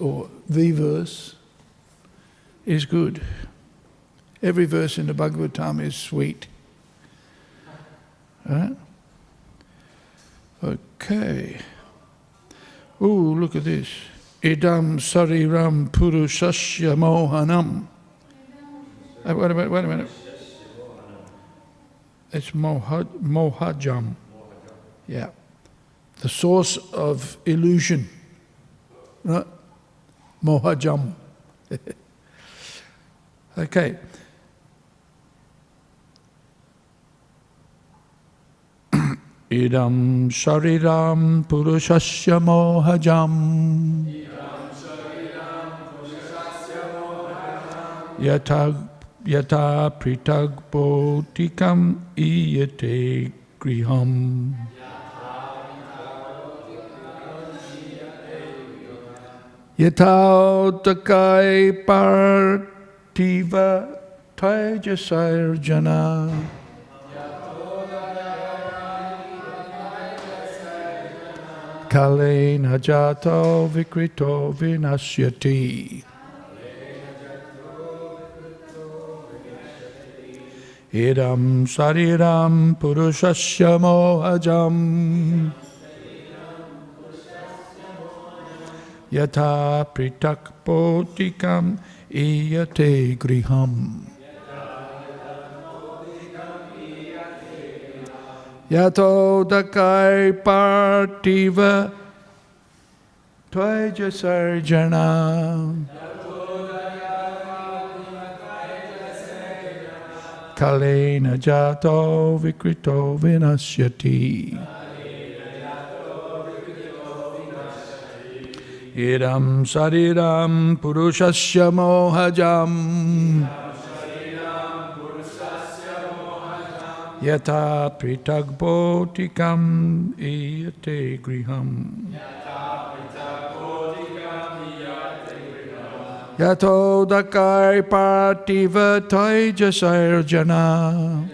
or the verse is good. Every verse in the Bhagavatam is sweet. Right? Okay. Ooh, look at this. Idam sariram purushasya mohanam. Uh, wait a minute, wait a minute. It's moha, mohajam. Yeah. The source of illusion. Right? Mohajam. okay. Idam shariram purushasya mohajam. Yata, yata pritag bodhikam iyate griham. Yata takai partiva taijasayar jana. Kalena jato vikrito vinasyati. Idam sariram purushasya mohajam. Yata pritak potikam iyate griham. Yato dakai partiva tvaja sarjana. Kalena Idam sariram purushasya mohajam. Yata pritagbotikam iyate griham. Yato dakai partiva taijasayar jana.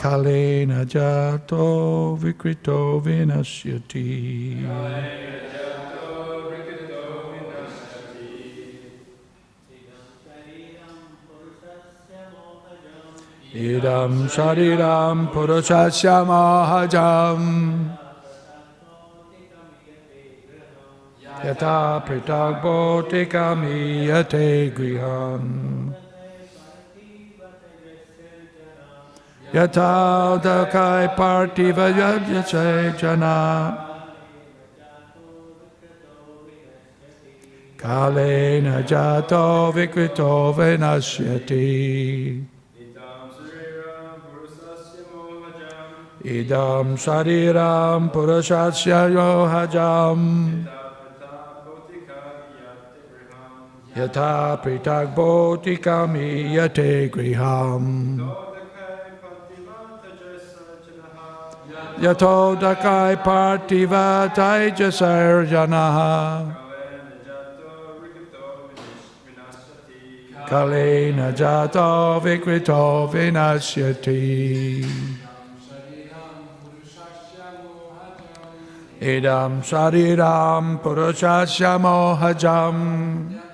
Kalena jato vikrito vinasyati. Idam shariram purushasya mahajam. Yata pritag bodhikam iyate griham. Yata dakai partiva yajase jana. Kalena jato vikrito venasyati. Idam sariram purushasya yohajam. Yata iyate griham. Yato dakai partiva taijasar janaha. Kalena jato vikrito vinasyati. Idam sariram purushasya mohajam.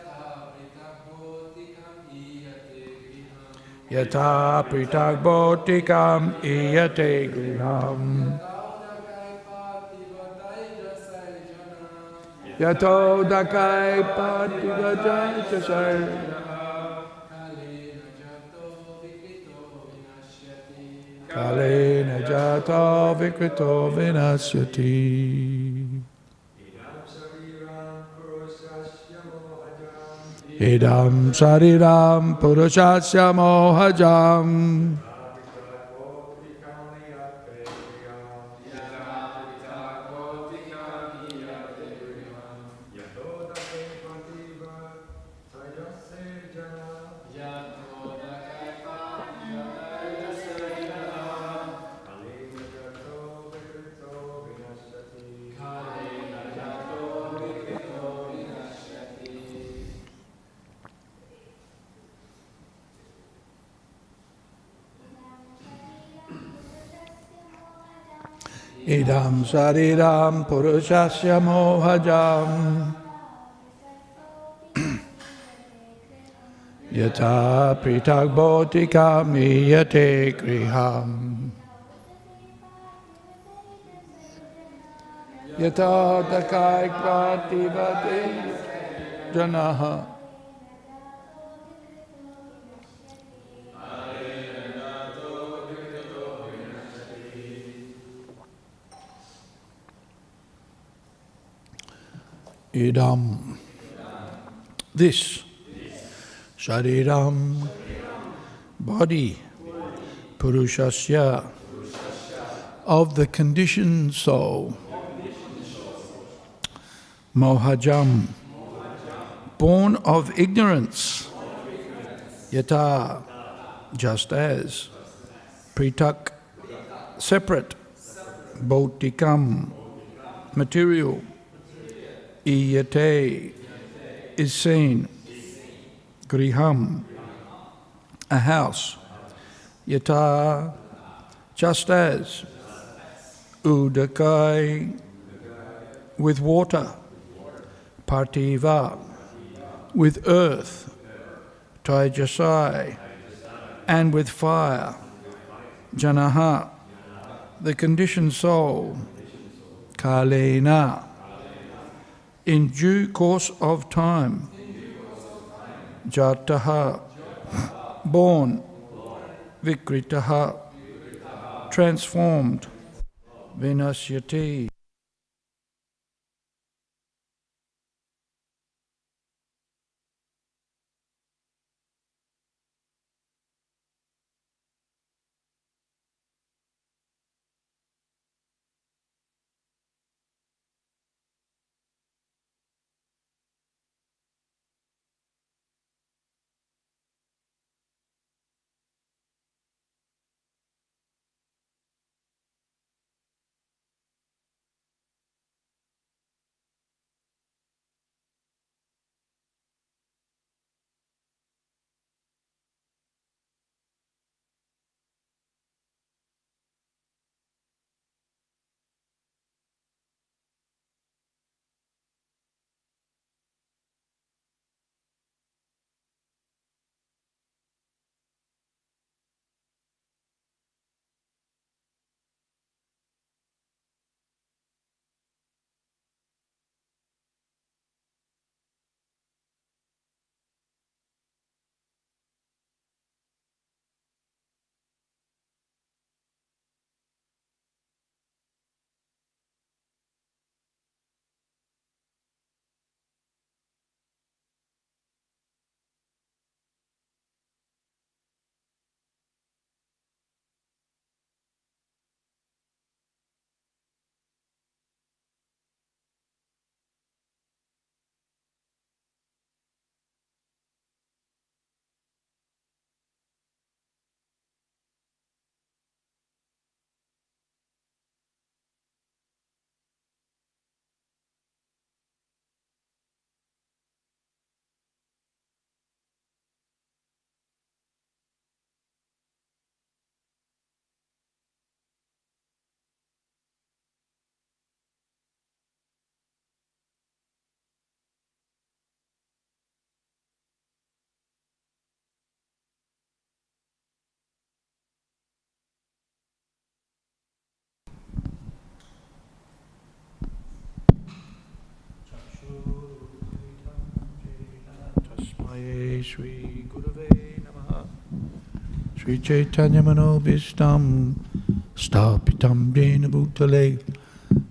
Yata pritag bodhikam iyate griham. Yato dakai pativa jayasar. Kalena jato vikrito vinasyati. Idam sariram purushasya mohajam. Idam sariram purushasya mohajam. Yata pritag bhotika miyate griham. Yata idam. This shariram body. Purushasya. Of the conditioned soul. Mohajam. Born of ignorance. Yata. Just as. Pritak. Separate. Bautikam. Material iyate is seen. Griham, a house. Yata, just as. Udakai, with water. Partiva, with earth. Taijasai, and with fire. Janaha, the conditioned soul. Kalena, in due course of time. Jataha, born. Vikritaha, transformed. Vinasyati. Sri Gurave Namaha. Sri Chaitanya Manobishtam Stapitam Dena Bhutale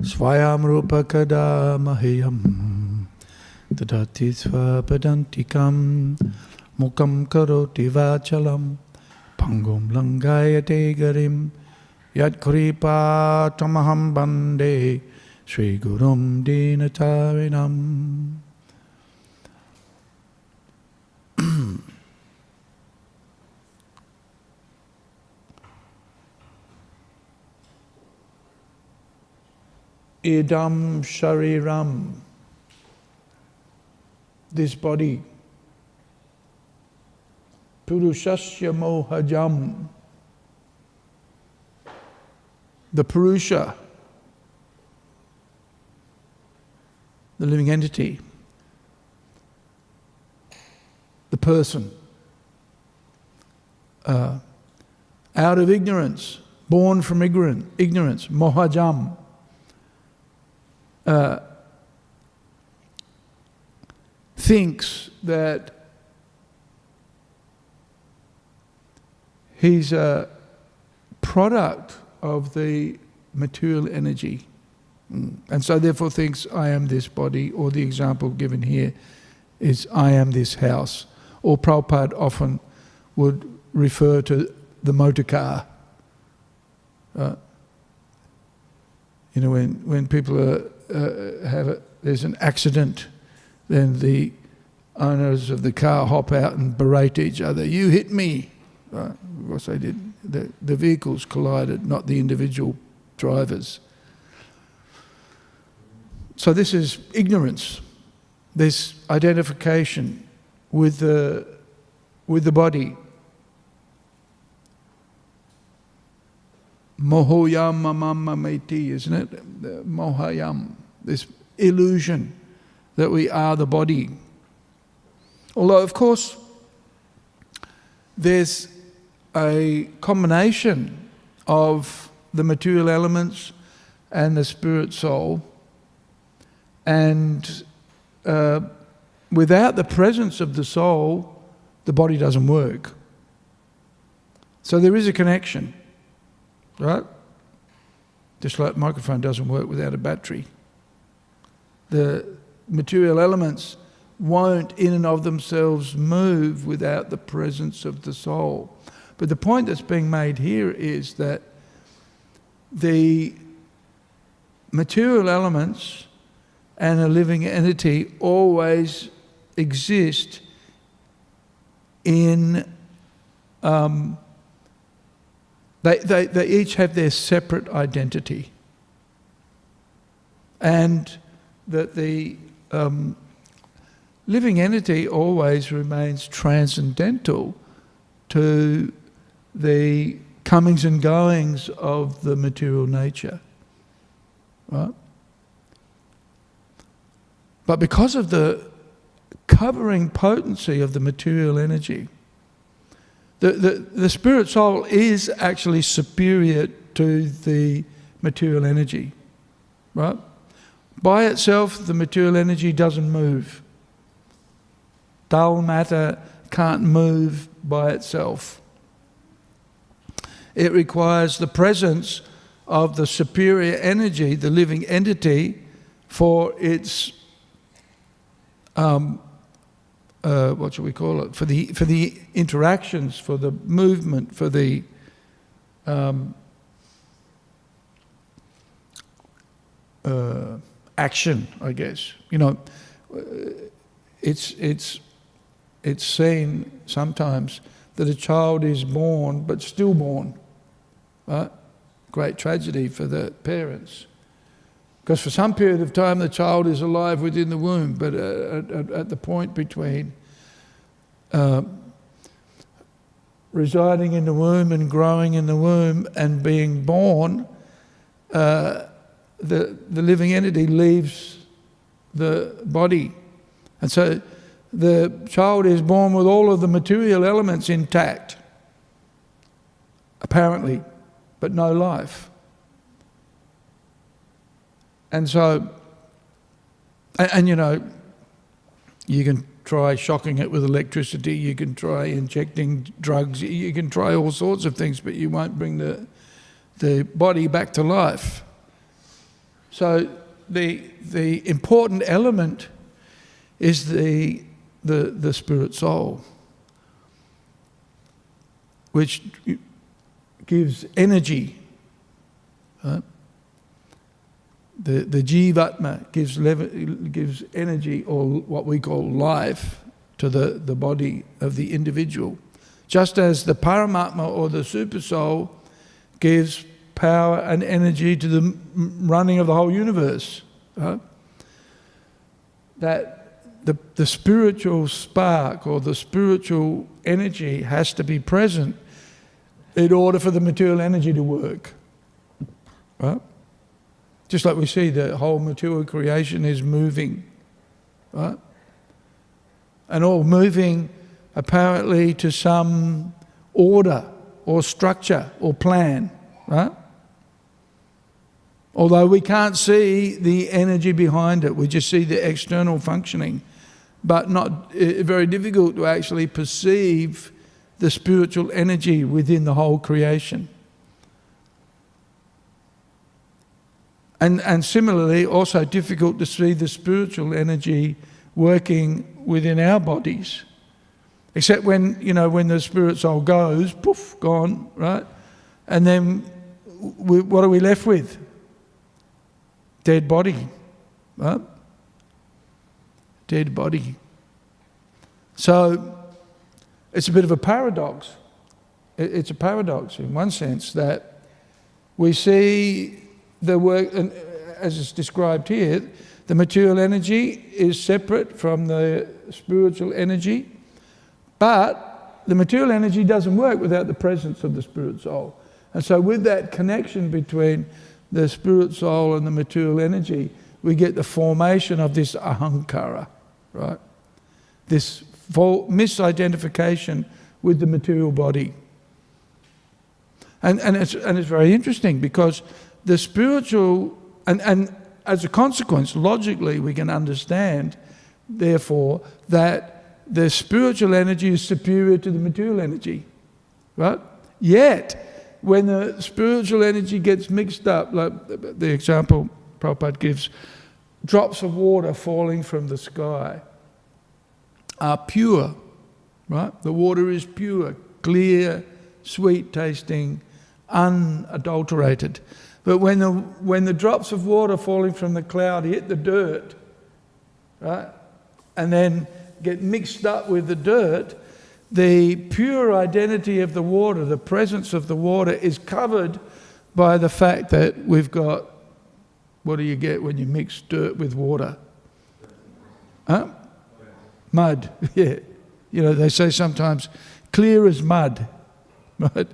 Swayam Rupa Kada Mahayam Tadati Svapadantikam Mukam Karoti Vachalam Pangum Langayate Garim Yat Kripa Tamaham Bande Sri Gurum Dinatarinam idam shariram, this body, purushasya mohajam, the purusha, the living entity, the person, uh, out of ignorance, born from ignorance, ignorance, mohajam thinks that he's a product of the material energy. Mm. And so, therefore, thinks, I am this body, or the example given here is, I am this house. Or Prabhupada often would refer to the motor car. Uh, you know, when, when people are, uh, have a, there's an accident, then the owners of the car hop out and berate each other. You hit me. Right? Of course, they did. The, the vehicles collided, not the individual drivers. So, this is ignorance, this identification with the, with the body. Mohoyam mamama meti, isn't it? Mohayam, this illusion that we are the body. Although, of course, there's a combination of the material elements and the spirit soul. And uh, without the presence of the soul, the body doesn't work. So there is a connection, right? Just like microphone doesn't work without a battery. The material elements won't, in and of themselves, move without the presence of the soul. But the point that's being made here is that the material elements and a living entity always exist in um, they, they, they each have their separate identity and that the um, living entity always remains transcendental to the comings and goings of the material nature. Right? But because of the covering potency of the material energy, the, the, the spirit soul is actually superior to the material energy. Right? By itself, the material energy doesn't move. Dull matter can't move by itself. It requires the presence of the superior energy, the living entity, for its um, uh, what shall we call it? For the for the interactions, for the movement, for the um, uh, action, I guess. You know, it's it's it's seen sometimes that a child is born but stillborn. Right? Great tragedy for the parents. Because for some period of time the child is alive within the womb, but uh, at, at, the point between uh, residing in the womb and growing in the womb and being born, uh, the, the living entity leaves the body. And so the child is born with all of the material elements intact, apparently but no life. And so, and, and, you know, you can try shocking it with electricity, you can try injecting drugs, you can try all sorts of things, but you won't bring the, the body back to life. So, the, the important element is the, the, the spirit soul, which gives energy. Right? The, the jivatma gives, gives energy or what we call life to the, the body of the individual. Just as the paramatma or the super soul gives power and energy to the running of the whole universe. That the, the spiritual spark or the spiritual energy has to be present in order for the material energy to work. Just like we see the whole material creation is moving, right? And all moving apparently to some order or structure or plan, right? Although we can't see the energy behind it, we just see the external functioning, but not eh, very difficult to actually perceive the spiritual energy within the whole creation. And, and similarly, also difficult to see the spiritual energy working within our bodies. Except when, you know, when the spirit soul goes, poof, gone, right? And then we, what are we left with? Dead body, right? Dead body. So it's a bit of a paradox. It's a paradox in one sense that we see the work, and uh, as it's described here, the material energy is separate from the spiritual energy, but the material energy doesn't work without the presence of the spirit soul. And so, with that connection between the spirit soul and the material energy, we get the formation of this ahankara, right? This misidentification with the material body. And, and, it's, and it's very interesting because the spiritual, and, and as a consequence, logically, we can understand, therefore, that the spiritual energy is superior to the material energy, right? Yet, when the spiritual energy gets mixed up, like the example Prabhupada gives, drops of water falling from the sky are pure, right? The water is pure, clear, sweet tasting, unadulterated. But when the, when the drops of water falling from the cloud hit the dirt, right, and then get mixed up with the dirt, the pure identity of the water, the presence of the water, is covered by the fact that we've got what do you get when you mix dirt with water? Huh? Mud, yeah. You know, they say sometimes clear as mud, right?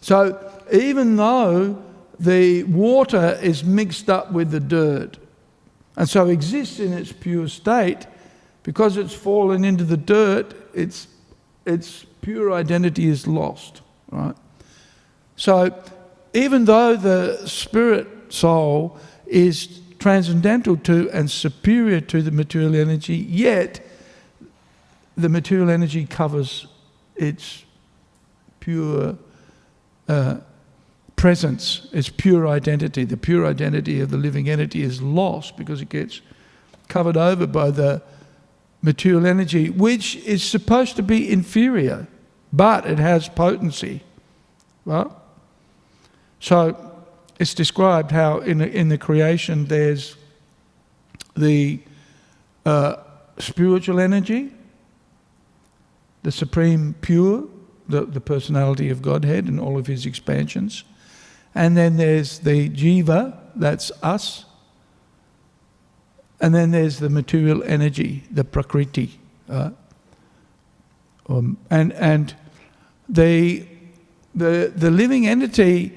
So even though the water is mixed up with the dirt and so exists in its pure state, because it's fallen into the dirt, its, its pure identity is lost, right? So even though the spirit soul is transcendental to and superior to the material energy, yet the material energy covers its pure uh, presence, its pure identity. The pure identity of the living entity is lost because it gets covered over by the material energy, which is supposed to be inferior, but it has potency. Right? So it's described how in in the creation there's the uh, spiritual energy, the supreme pure, the, the personality of Godhead and all of his expansions. And then there's the jiva, that's us. And then there's the material energy, the prakriti. Uh, um, and and the, the, the living entity,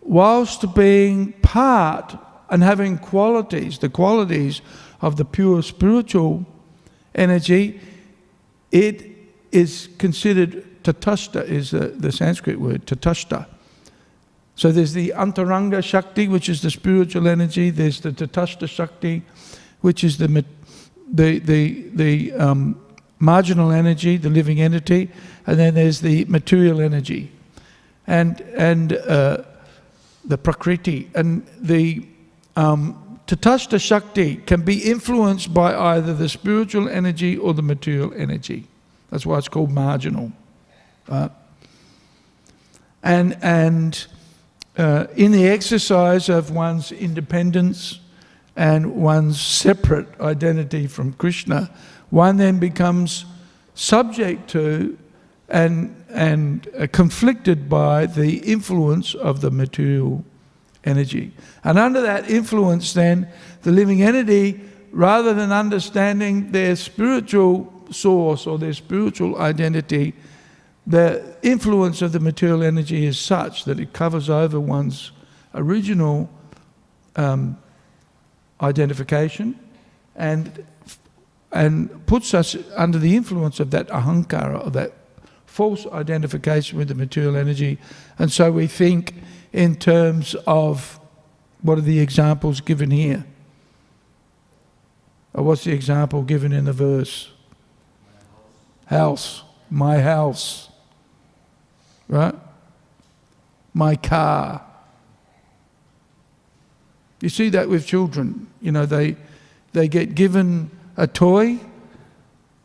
whilst being part and having qualities, the qualities of the pure spiritual energy, it is considered tatashta is the, the Sanskrit word, tatashta. So there's the antaranga shakti, which is the spiritual energy. There's the tatashta shakti, which is the the the the um, marginal energy, the living entity, and then there's the material energy, and and uh, the prakriti, and the um, tatashta shakti can be influenced by either the spiritual energy or the material energy. That's why it's called marginal. Uh, and and uh, in the exercise of one's independence and one's separate identity from Krishna, one then becomes subject to and, and uh, conflicted by the influence of the material energy. And under that influence, then, the living entity, rather than understanding their spiritual source or their spiritual identity, the influence of the material energy is such that it covers over one's original um, identification and, and puts us under the influence of that ahankara, of that false identification with the material energy. And so we think in terms of what are the examples given here? Or what's the example given in the verse? House, my house, right? My car. You see that with children. You know, they, they get given a toy,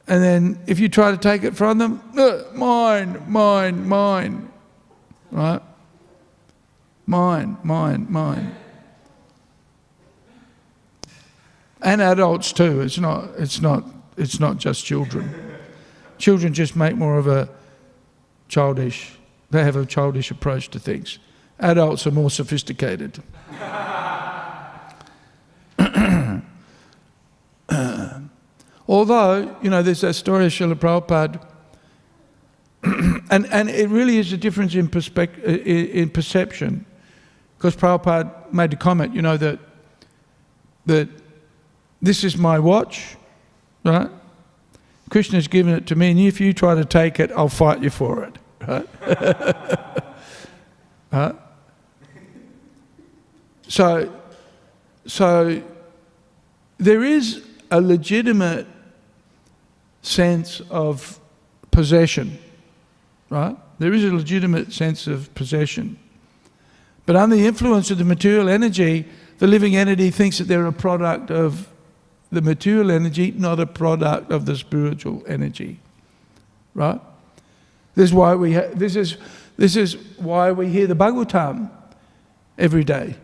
and then if you try to take it from them, uh, mine, mine, mine, right? Mine, mine, mine. And adults too. It's not, it's not, it's not just children. Children just make more of a childish, they have a childish approach to things. Adults are more sophisticated. Although, you know, there's that story of Srila Prabhupada, and, and it really is a difference in, perspective, in perception, because Prabhupada made the comment, you know, that, that this is my watch, right? Krishna's given it to me, and if you try to take it, I'll fight you for it, right? right? So, so there is a legitimate sense of possession, right? There is a legitimate sense of possession. But under the influence of the material energy, the living entity thinks that they're a product of the material energy, not a product of the spiritual energy. Right? This is why we ha- this is this is why we hear the Bhagavatam every day.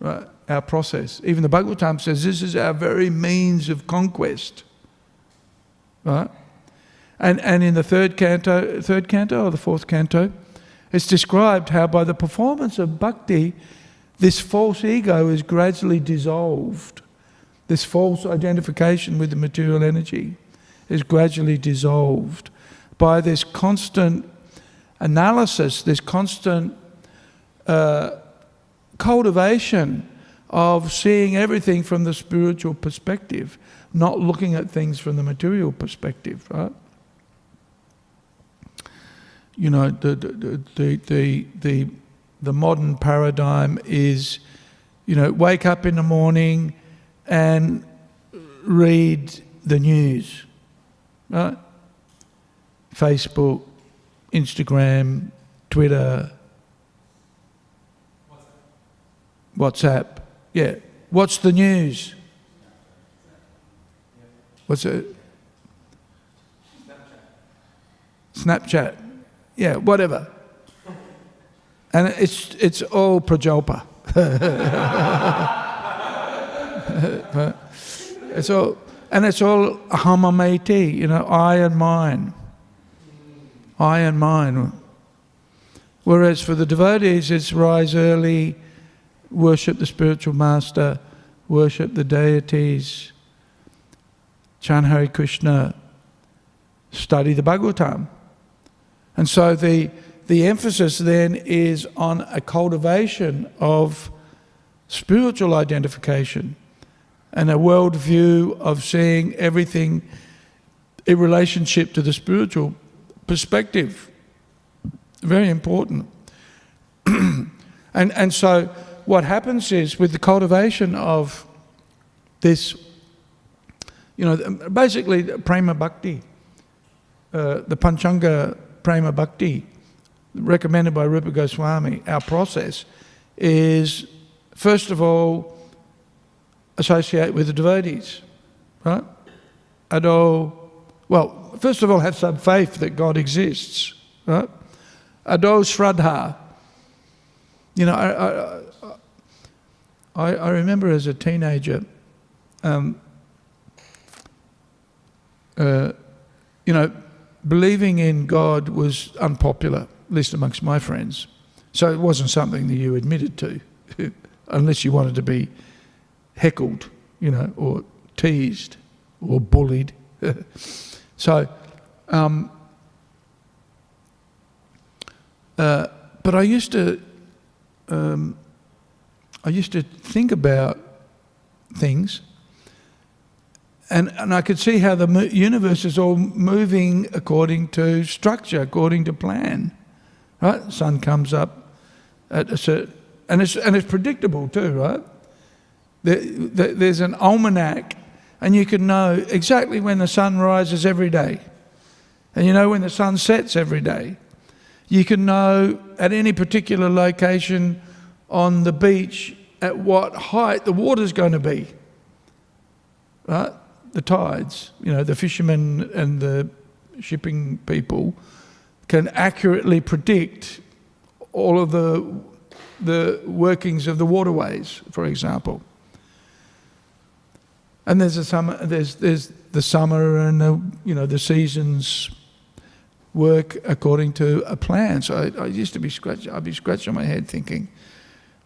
Right? Our process. Even the Bhagavatam says this is our very means of conquest. Right? And and in the third canto, third canto or the fourth canto, it's described how by the performance of bhakti, this false ego is gradually dissolved this false identification with the material energy is gradually dissolved by this constant analysis, this constant uh, cultivation of seeing everything from the spiritual perspective, not looking at things from the material perspective, right? You know, the, the, the, the, the, the modern paradigm is, you know, wake up in the morning, and read the news, right? Facebook, Instagram, Twitter, WhatsApp. Yeah. What's the news? What's it? Snapchat. Yeah, whatever. And it's, it's all Prajalpa. it's all, and it's all hamameti, you know, I and mine. I and mine. Whereas for the devotees, it's rise early, worship the spiritual master, worship the deities, chant Hare Krishna, study the Bhagavatam. And so the, the emphasis then is on a cultivation of spiritual identification and a worldview of seeing everything in relationship to the spiritual perspective. Very important. and, and so, what happens is with the cultivation of this, you know, basically prema bhakti, uh, the Panchanga prema bhakti, recommended by Rupa Goswami, our process is first of all associate with the devotees, right? Ado, well, first of all, have some faith that God exists, right? Ado Shraddha. You know, I, I, I, remember as a teenager, um, uh, you know, believing in God was unpopular, at least amongst my friends. So it wasn't something that you admitted to, unless you wanted to be heckled, you know, or teased or bullied. so, um, uh, but I used to, um, I used to think about things. And, and I could see how the universe is all moving according to structure, according to plan. Right? Sun comes up at a certain, and it's, and it's predictable too, right? There, there's an almanac, and you can know exactly when the sun rises every day. And you know when the sun sets every day. You can know at any particular location on the beach at what height the water's going to be. Right? The tides, you know, the fishermen and the shipping people can accurately predict all of the, the workings of the waterways, for example. And there's a summer, there's, there's the summer and the, you know, the seasons work according to a plan. So I, I used to be scratching, I'd be scratching my head thinking,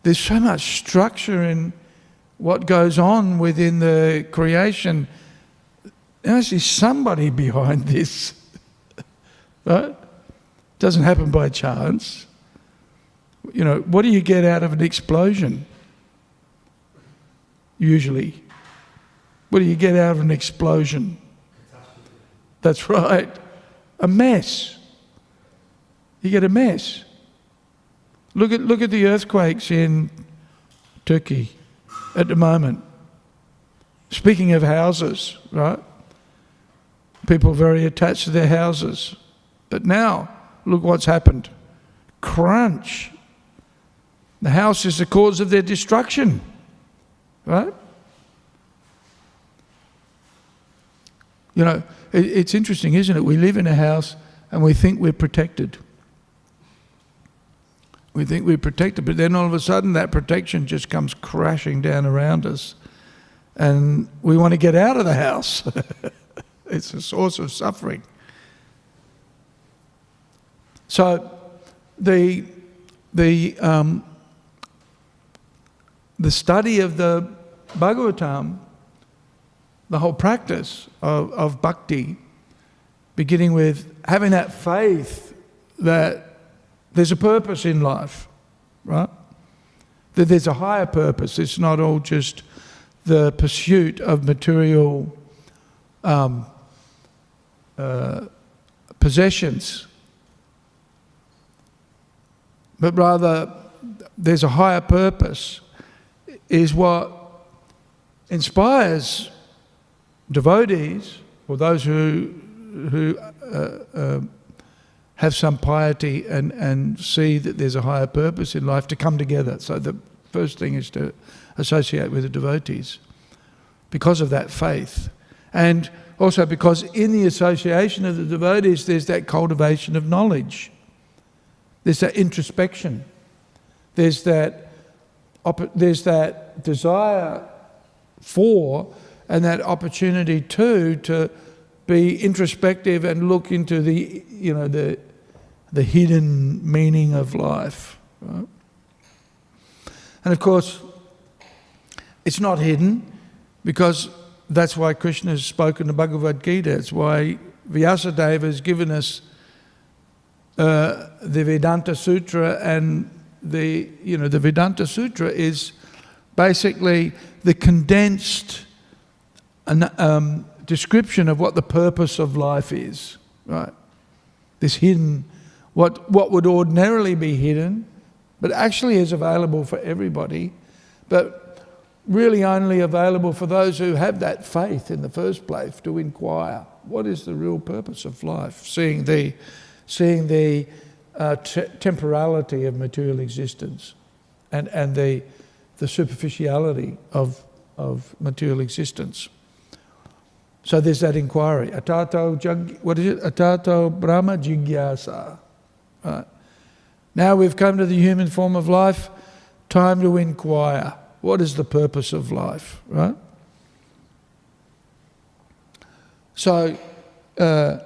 there's so much structure in what goes on within the creation. There's be somebody behind this. right? Doesn't happen by chance. You know, what do you get out of an explosion? Usually. What do you get out of an explosion? That's right. A mess. You get a mess. Look at, look at the earthquakes in Turkey at the moment. Speaking of houses, right? People very attached to their houses. But now, look what's happened. Crunch. The house is the cause of their destruction, right? You know, it, it's interesting, isn't it? We live in a house and we think we're protected. We think we're protected, but then all of a sudden that protection just comes crashing down around us. And we want to get out of the house. it's a source of suffering. So the, the, um, the study of the Bhagavatam, the whole practice of, of bhakti, beginning with having that faith that there's a purpose in life, right? That there's a higher purpose. It's not all just the pursuit of material um, uh, possessions, but rather there's a higher purpose, is what inspires devotees or those who, who uh, uh, have some piety and, and see that there's a higher purpose in life to come together. So the first thing is to associate with the devotees because of that faith. And also because in the association of the devotees, there's that cultivation of knowledge, there's that introspection, there's that, there's that desire for and that opportunity too to be introspective and look into the, you know, the, the hidden meaning of life. Right? And of course, it's not hidden because that's why Krishna has spoken the Bhagavad Gita. It's why Vyasadeva has given us uh, the Vedanta Sutra, and the you know the Vedanta Sutra is basically the condensed um, description of what the purpose of life is, right? This hidden, what, what would ordinarily be hidden, but actually is available for everybody, but really only available for those who have that faith in the first place to inquire what is the real purpose of life, seeing the, seeing the uh, t- temporality of material existence and, and the, the superficiality of, of material existence. So there's that inquiry. Atato, what is it? Atato Brahma Jigyasa. Right. Now we've come to the human form of life. Time to inquire. What is the purpose of life? Right. So uh,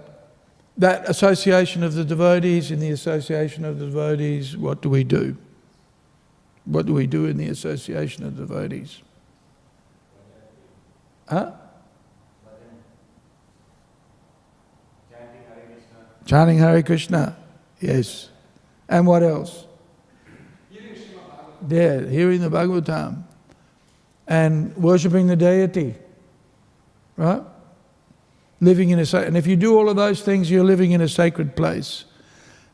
that association of the devotees, in the association of the devotees, what do we do? What do we do in the association of devotees? Huh? Chanting Hare Krishna. Yes. And what else? Yeah, hearing the Bhagavatam. and worshipping the deity, right? Living in a and if you do all of those things, you're living in a sacred place.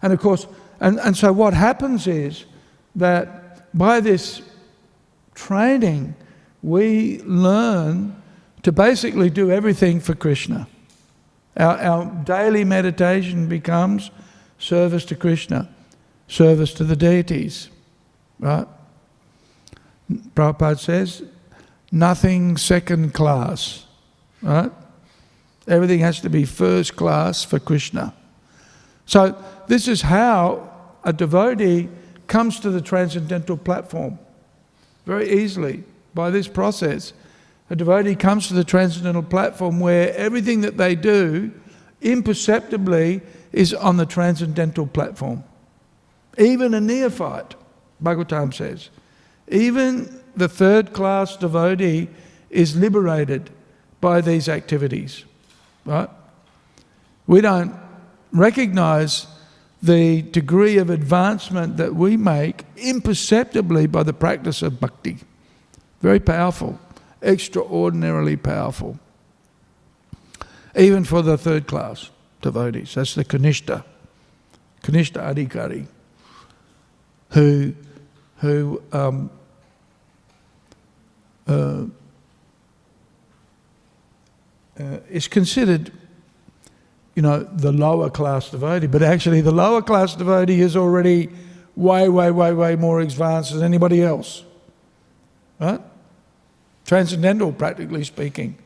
And of course, and, and so what happens is that by this training, we learn to basically do everything for Krishna. Our, our daily meditation becomes service to Krishna, service to the deities, right? Prabhupada says, nothing second class, right? Everything has to be first class for Krishna. So, this is how a devotee comes to the transcendental platform very easily by this process. A devotee comes to the transcendental platform where everything that they do imperceptibly is on the transcendental platform. Even a neophyte, Bhagavatam says, even the third class devotee is liberated by these activities, right? We don't recognize the degree of advancement that we make imperceptibly by the practice of bhakti. Very powerful, extraordinarily powerful. Even for the third class devotees, that's the Kanishta, Kanishta Adhikari, who, who um, uh, uh, is considered, you know, the lower class devotee, but actually the lower class devotee is already way, way, way, way more advanced than anybody else. Right? Transcendental, practically speaking.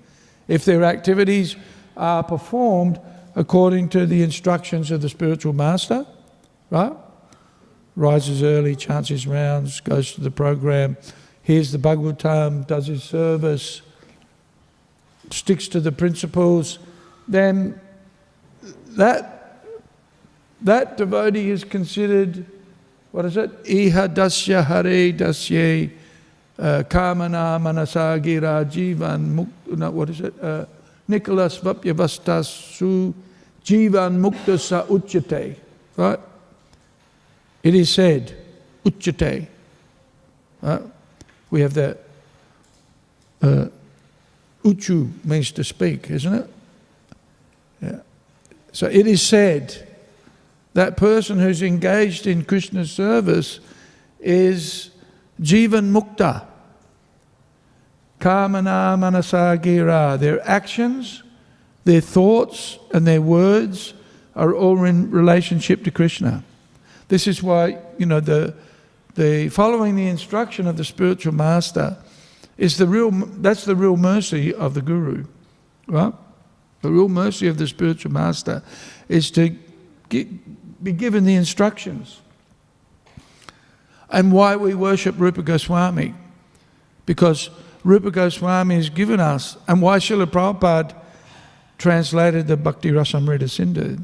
If their activities are performed according to the instructions of the spiritual master, right? Rises early, chants his rounds, goes to the program, hears the Bhagavatam, does his service, sticks to the principles, then that, that devotee is considered, what is it? Iha dasya hare dasye uh, kamana manasagira jivan muk, no, what is it? Uh, Nicholas Vapyavastasu jivan mukta sa uchate. Right? It is said, uchate. Right? We have the uh, uchu means to speak, isn't it? Yeah. So it is said that person who's engaged in Krishna's service is jivan mukta. Kamana manasagira. Their actions, their thoughts, and their words are all in relationship to Krishna. This is why, you know, the, the following the instruction of the spiritual master is the real, that's the real mercy of the guru, right? The real mercy of the spiritual master is to get, be given the instructions. And why we worship Rupa Goswami. Because Rupa Goswami has given us, and why Srila Prabhupada translated the Bhakti Rasamrita Sindhu.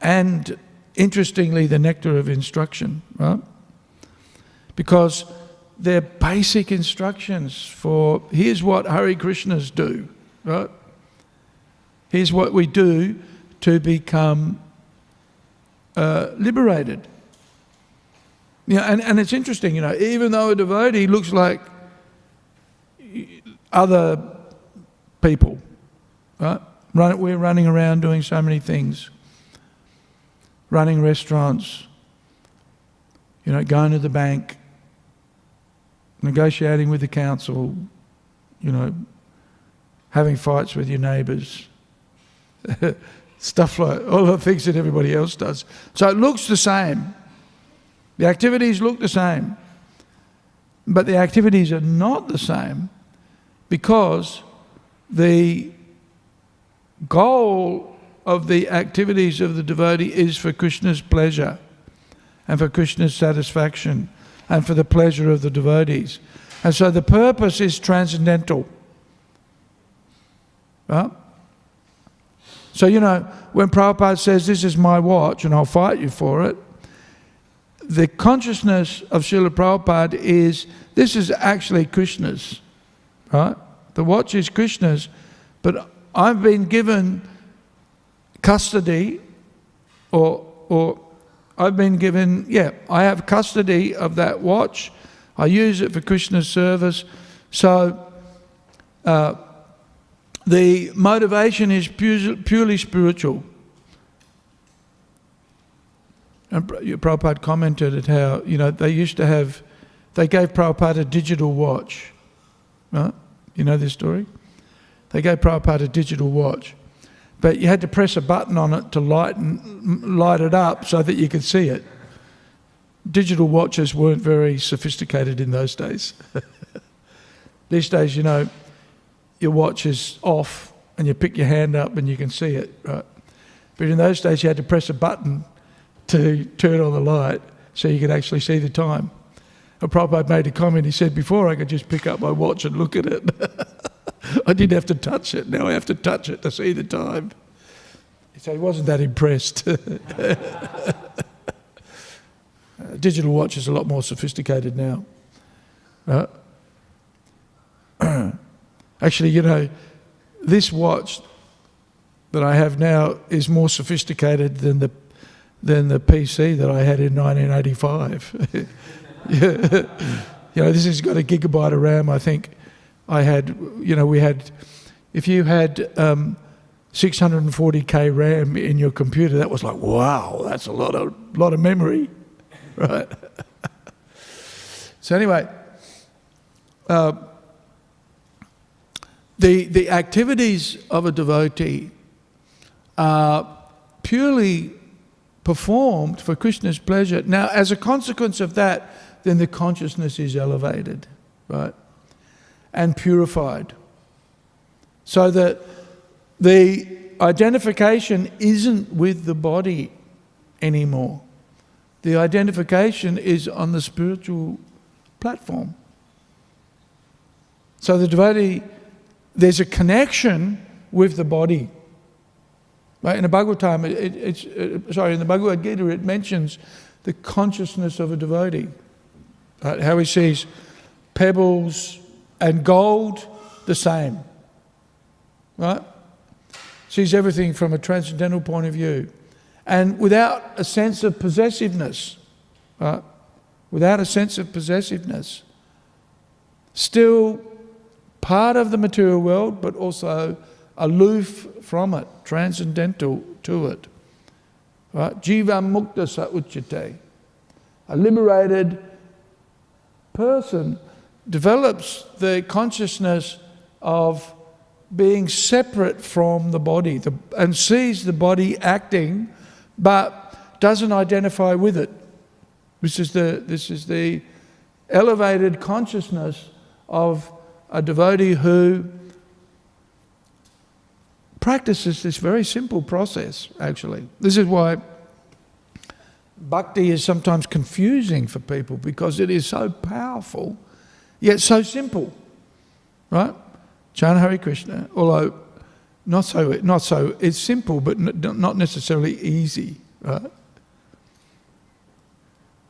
And interestingly, the nectar of instruction, right? Because they're basic instructions for here's what Hare Krishnas do, right? Here's what we do to become uh, liberated. Yeah, and, and it's interesting, you know, even though a devotee looks like other people, right? Run, we're running around doing so many things, running restaurants, you know, going to the bank, negotiating with the council, you know, having fights with your neighbours, stuff like all the things that everybody else does. So it looks the same. The activities look the same, but the activities are not the same because the goal of the activities of the devotee is for Krishna's pleasure and for Krishna's satisfaction and for the pleasure of the devotees. And so the purpose is transcendental. So, you know, when Prabhupada says, This is my watch and I'll fight you for it, the consciousness of Srila Prabhupada is this is actually Krishna's. Right? The watch is Krishna's, but I've been given custody or, or I've been given, yeah, I have custody of that watch. I use it for Krishna's service. So uh, the motivation is purely spiritual. And Prabhupada commented at how, you know, they used to have, they gave Prabhupada a digital watch. Right? You know this story? They gave Prabhupada a digital watch. But you had to press a button on it to lighten, light it up so that you could see it. Digital watches weren't very sophisticated in those days. These days, you know, your watch is off and you pick your hand up and you can see it, right? But in those days, you had to press a button to turn on the light so you could actually see the time. A Prabhupada made a comment, he said, before I could just pick up my watch and look at it. I didn't have to touch it, now I have to touch it to see the time. So he wasn't that impressed. digital watch is a lot more sophisticated now. Uh, actually, you know, this watch that I have now is more sophisticated than the than the PC that I had in 1985. you know, this has got a gigabyte of RAM. I think I had, you know, we had, if you had um, 640k RAM in your computer, that was like, wow, that's a lot of lot of memory, right? so anyway, uh, the the activities of a devotee are purely performed for Krishna's pleasure. Now, as a consequence of that, then the consciousness is elevated, right? And purified. So that the identification isn't with the body anymore. The identification is on the spiritual platform. So the devotee, there's a connection with the body. Right? In the Bhagavatam, it, uh, sorry, in the Bhagavad Gita, it mentions the consciousness of a devotee. Right? How he sees pebbles and gold the same. Right? Sees everything from a transcendental point of view. And without a sense of possessiveness. Right? Without a sense of possessiveness. Still part of the material world, but also aloof from it, transcendental to it. Right? Jiva mukta sa. A liberated person develops the consciousness of being separate from the body the, and sees the body acting but doesn't identify with it. This is the, this is the elevated consciousness of a devotee who practices this very simple process, actually. This is why bhakti is sometimes confusing for people because it is so powerful, yet so simple, right? Chant Hare Krishna, although not so, not so, it's simple but not necessarily easy, right?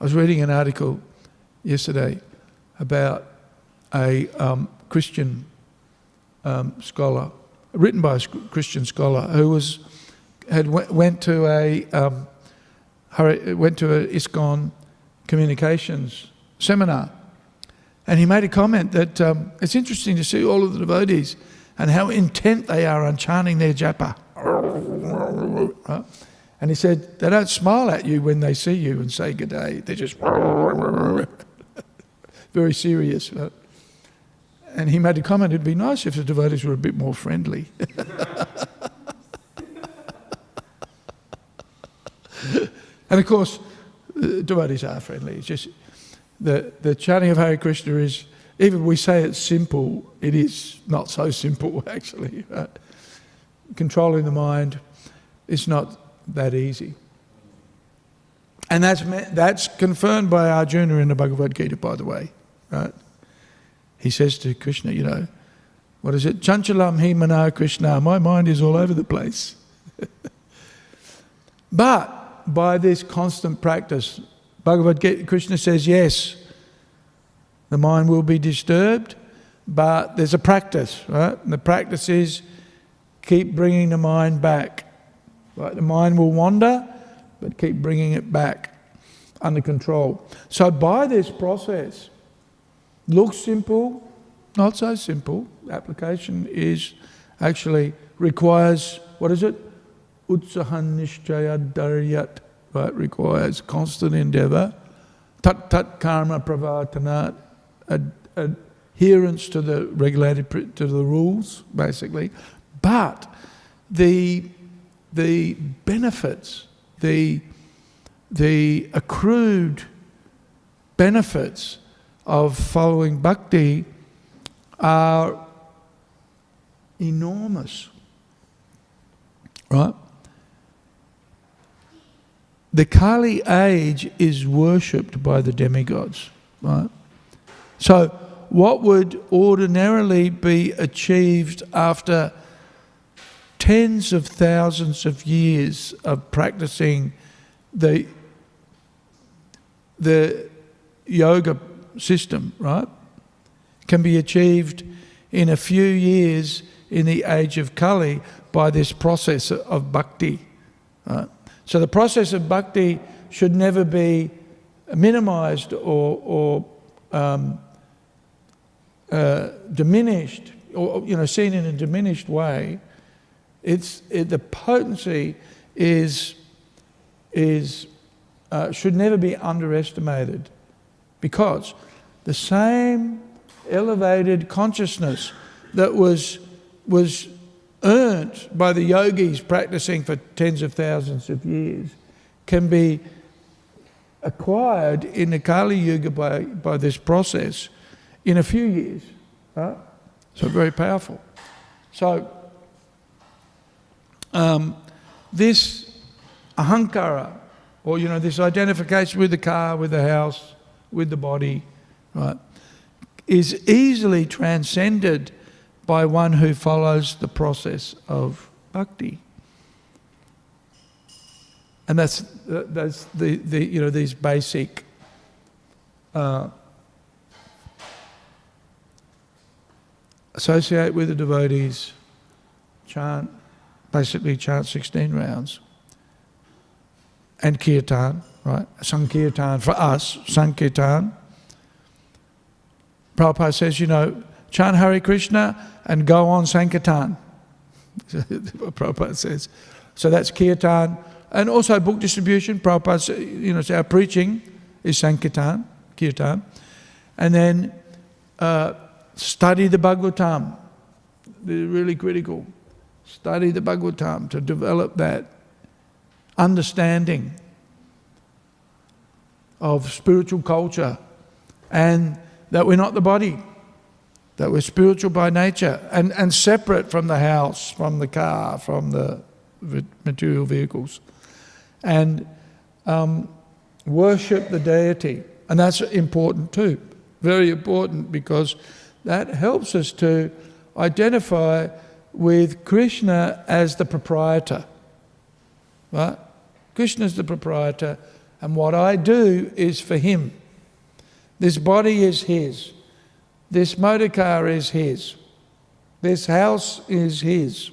I was reading an article yesterday about a um, Christian um, scholar written by a Christian scholar who was had went to a um, went to a ISKCON communications seminar, and he made a comment that um, it's interesting to see all of the devotees and how intent they are on chanting their japa. And he said they don't smile at you when they see you and say good day. They're just very serious. Right? And he made a comment it'd be nice if the devotees were a bit more friendly. and of course, devotees are friendly. It's just the, the chanting of Hare Krishna is, even we say it's simple, it is not so simple actually. Right? Controlling the mind is not that easy. And that's, that's confirmed by Arjuna in the Bhagavad Gita, by the way. Right? He says to Krishna, you know, what is it? Chanchalam hi mana Krishna. My mind is all over the place. but by this constant practice, Bhagavad Gita, Krishna says, yes, the mind will be disturbed, but there's a practice, right? And the practice is keep bringing the mind back. Right? The mind will wander, but keep bringing it back under control. So by this process, Looks simple, Not so simple. Application is actually requires, what is it? Utsahan daryat, right? Requires constant endeavor. Tat tat karma pravartanat, ad, adherence to the regulated, to the rules, basically. But the, the benefits, the, the accrued benefits of following bhakti are enormous. Right? The Kali age is worshipped by the demigods. Right? So, what would ordinarily be achieved after tens of thousands of years of practicing the, the yoga system, right, can be achieved in a few years in the age of Kali by this process of bhakti. Right? So the process of bhakti should never be minimized or, or um, uh, diminished, or you know, seen in a diminished way. It's it, the potency is is uh, should never be underestimated. Because the same elevated consciousness that was, was earned by the yogis practicing for tens of thousands of years can be acquired in the Kali Yuga by, by this process in a few years. Right? So, very powerful. So, um, this ahankara, or you know, this identification with the car, with the house, with the body, right, is easily transcended by one who follows the process of bhakti. And that's, that's the, the, you know, these basic uh, associate with the devotees, chant, basically chant 16 rounds, and kirtan, right? Sankirtan, for us, Sankirtan. Prabhupada says, you know, chant Hare Krishna and go on Sankirtan. Prabhupada says. So that's Kirtan. And also book distribution. Prabhupada, you know, so our preaching is Sankirtan, Kirtan. And then uh, study the Bhagavatam. Really critical. Study the Bhagavatam to develop that understanding of spiritual culture and that we're not the body, that we're spiritual by nature and, and separate from the house, from the car, from the material vehicles. And um, worship the deity. And that's important too, very important because that helps us to identify with Krishna as the proprietor. Right? Krishna is the proprietor and what I do is for Him. This body is His. This motor car is His. This house is His.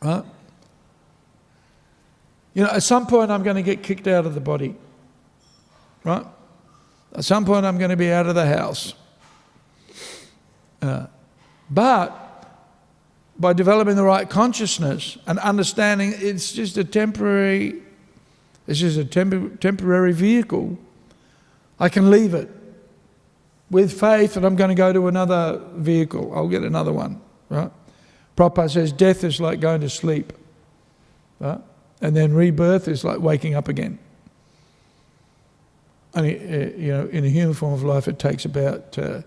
Right? You know, at some point I'm going to get kicked out of the body. Right? At some point I'm going to be out of the house. Uh, but by developing the right consciousness and understanding it's just a temporary this is a temp- temporary vehicle. I can leave it with faith that I'm going to go to another vehicle. I'll get another one, right? Prabhupada says death is like going to sleep, right? And then rebirth is like waking up again. Only, uh, you know, in a human form of life, it takes about uh,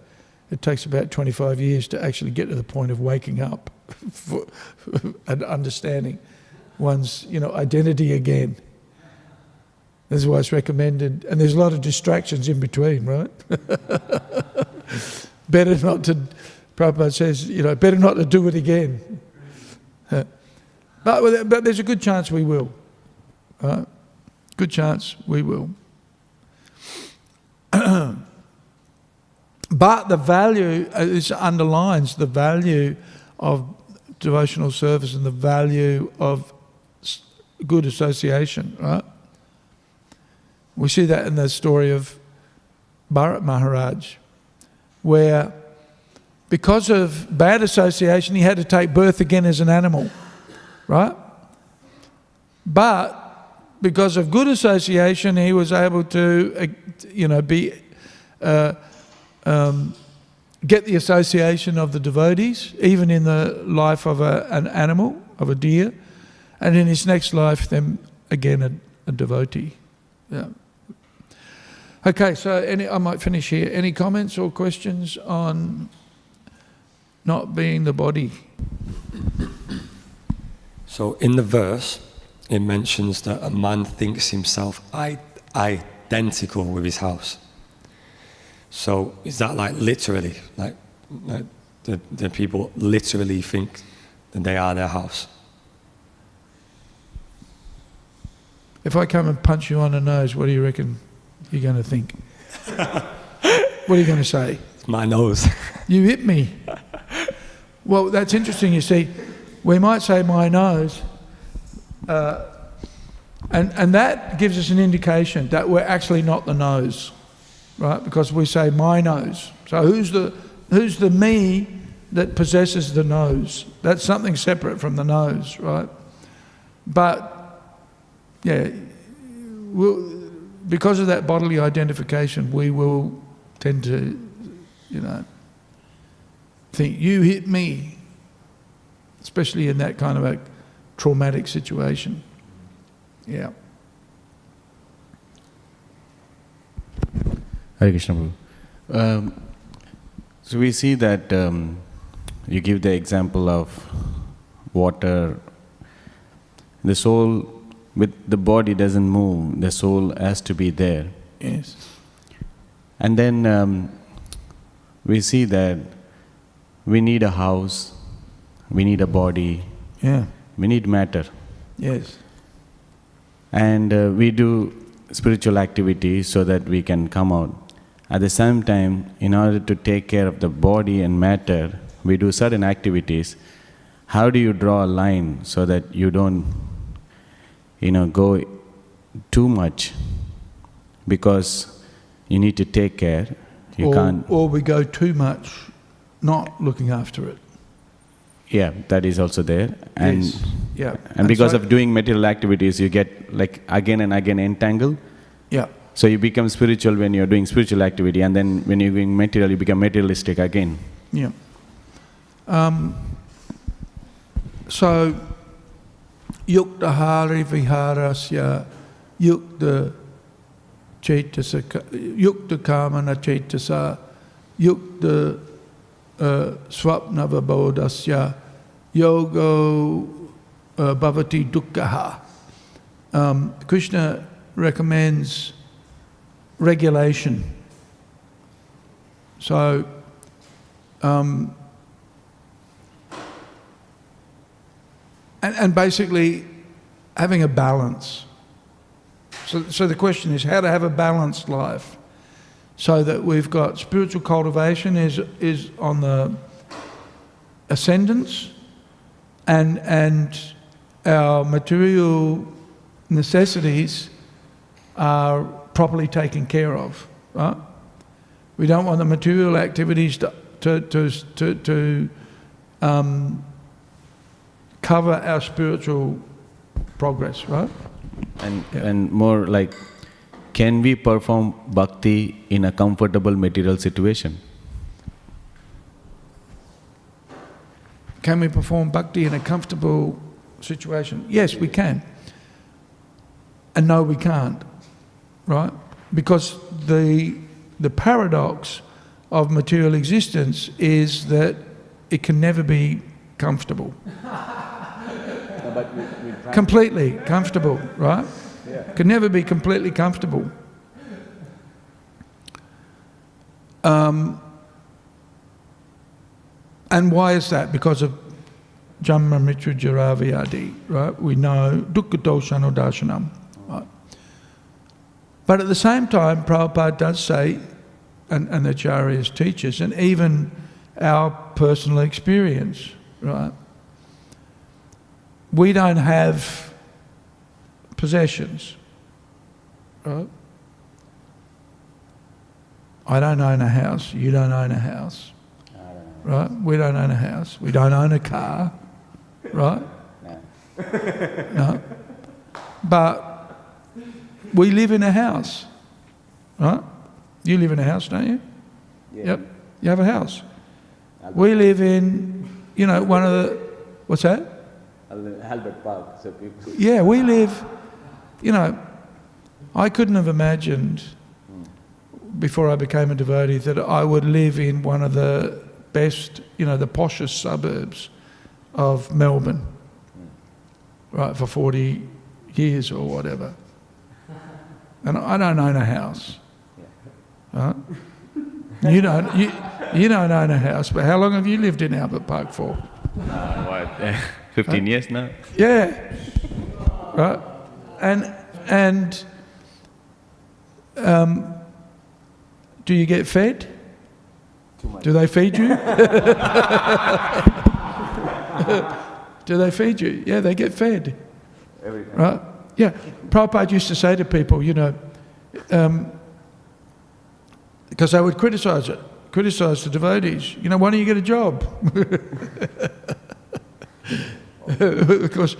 it takes about 25 years to actually get to the point of waking up for, and understanding one's, you know, identity again. This is why it's recommended, and there's a lot of distractions in between, right? better not to, Prabhupada says, you know, better not to do it again. but, but there's a good chance we will. Right? Good chance we will. but the value, uh, this underlines the value of devotional service and the value of good association, right? We see that in the story of Bharat Maharaj, where because of bad association, he had to take birth again as an animal, right? But because of good association, he was able to, uh, you know, be, uh, um, get the association of the devotees, even in the life of a, an animal, of a deer, and in his next life, then again a, a devotee. Yeah. Okay, so any, I might finish here. Any comments or questions on not being the body? So in the verse, it mentions that a man thinks himself I- identical with his house. So is that like literally, like, like the, the people literally think that they are their house? If I come and punch you on the nose, what do you reckon you're going to think? what are you going to say? It's my nose. You hit me. Well, that's interesting. You see, we might say my nose, uh, and, and that gives us an indication that we're actually not the nose, right? Because we say my nose. So who's the, who's the me that possesses the nose? That's something separate from the nose, right? But, yeah, we'll, because of that bodily identification, we will tend to, you know, think, you hit me, especially in that kind of a traumatic situation. Yeah. Hare Krishna Prabhu. Um, so we see that um, you give the example of water. The soul, with the body doesn't move, the soul has to be there. Yes. And then um, we see that we need a house, we need a body, Yeah. we need matter. Yes. and uh, we do spiritual activities so that we can come out. At the same time, in order to take care of the body and matter, we do certain activities. How do you draw a line so that you don't, you know, go too much? Because you need to take care. You or, can't. or we go too much not looking after it. Yeah, that is also there. And yes. Yeah. and because so- of doing material activities, you get like again and again entangled. Yeah. So you become spiritual when you're doing spiritual activity, and then when you're doing material, you become materialistic again. Yeah. Um, so, yukta hari viharasya yukta chetasa yukta kamana chetasa yukta uh, yogo uh, bhavati dukkha. Um, Krishna recommends regulation. So, um, and, and basically having a balance. So, so the question is how to have a balanced life so that we've got spiritual cultivation is, is on the ascendance and, and our material necessities are properly taken care of, right? We don't want the material activities to, to, to, to, to um, cover our spiritual progress, right? And Yeah. and more like, can we perform bhakti in a comfortable material situation? Can we perform bhakti in a comfortable situation? Yes, we can. And no, we can't, right? Because the, the paradox of material existence is that it can never be comfortable. completely comfortable, right? Can never be completely comfortable. Um, and why is that? Because of Janma Mrityu Jaravyadi, right? We know Dukkha Doshano Darshanam, right? But at the same time, Prabhupada does say, and, and the Acharyas teachers, and even our personal experience, right? We don't have possessions, right? I don't own a house, you don't own a house, right? We don't own a house. We don't own a car, right? No. But we live in a house, right? You live in a house, don't you? Yep. You have a house. We live in, you know, one of the, what's that? Albert Park, so people. Yeah, we live, you know, I couldn't have imagined before I became a devotee that I would live in one of the best, you know, the poshest suburbs of Melbourne, right, for 40 years or whatever. And I don't own a house. Right? You don't, you, you don't own a house, but how long have you lived in Albert Park for? No, what? 15 years now? Yeah. Right. And and um, do you get fed? Do they feed you? do they feed you? Yeah, they get fed. Every time. Right? Yeah. Prabhupada used to say to people, you know, um, because they would criticize it, criticize the devotees, you know, why don't you get a job? because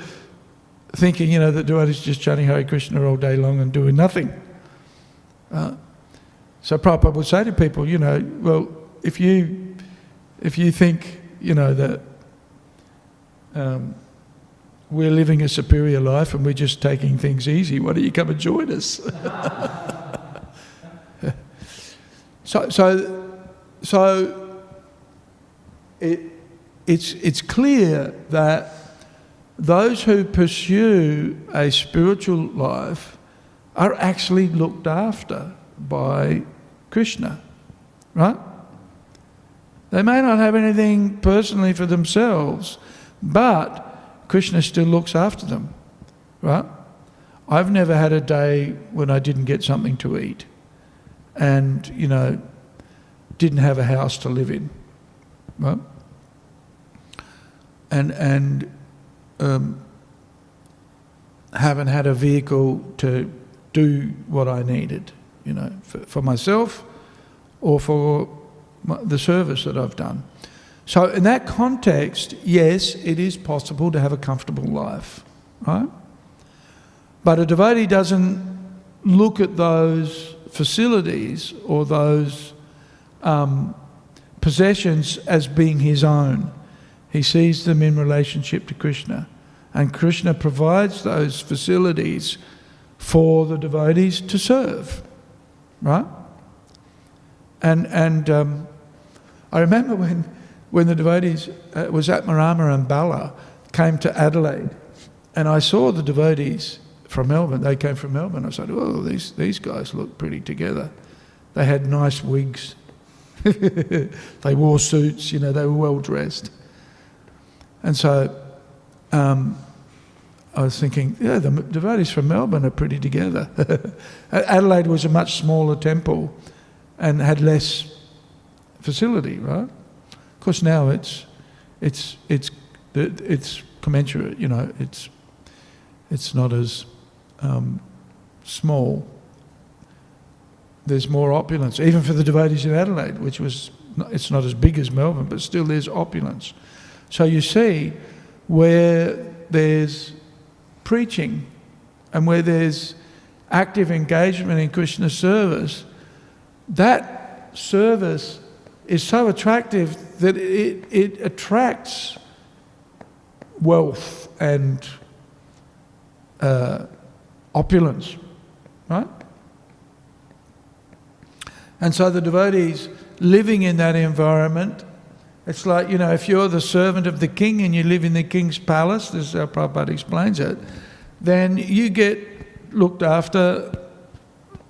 thinking, you know, that devotees just chanting Hare Krishna all day long and doing nothing. Uh, so Prabhupada would say to people, you know, well, if you, if you think, you know, that um, we're living a superior life and we're just taking things easy, why don't you come and join us? so, so, so it, it's, it's clear that those who pursue a spiritual life are actually looked after by Krishna, right? They may not have anything personally for themselves, but Krishna still looks after them, right? I've never had a day when I didn't get something to eat and, you know, didn't have a house to live in, right? And, and um, haven't had a vehicle to do what I needed, you know, for, for myself or for my, the service that I've done. So, in that context, yes, it is possible to have a comfortable life, right? But a devotee doesn't look at those facilities or those um, possessions as being his own. He sees them in relationship to Krishna. And Krishna provides those facilities for the devotees to serve, right? And, and um, I remember when, when the devotees, uh, was Atmarama and Bala, came to Adelaide, and I saw the devotees from Melbourne. They came from Melbourne. I said, oh, these, these guys look pretty together. They had nice wigs. they wore suits, you know, they were well dressed. And so um, I was thinking, yeah, the devotees from Melbourne are pretty together. Adelaide was a much smaller temple and had less facility, right? Of course, now it's it's it's it's commensurate. You know, it's it's not as um, small. There's more opulence, even for the devotees in Adelaide, which was it's not as big as Melbourne, but still there's opulence. So you see, where there's preaching and where there's active engagement in Krishna service, that service is so attractive that it, it attracts wealth and uh, opulence, right? And so the devotees living in that environment, it's like, you know, if you're the servant of the king and you live in the king's palace, this is how Prabhupada explains it, then you get looked after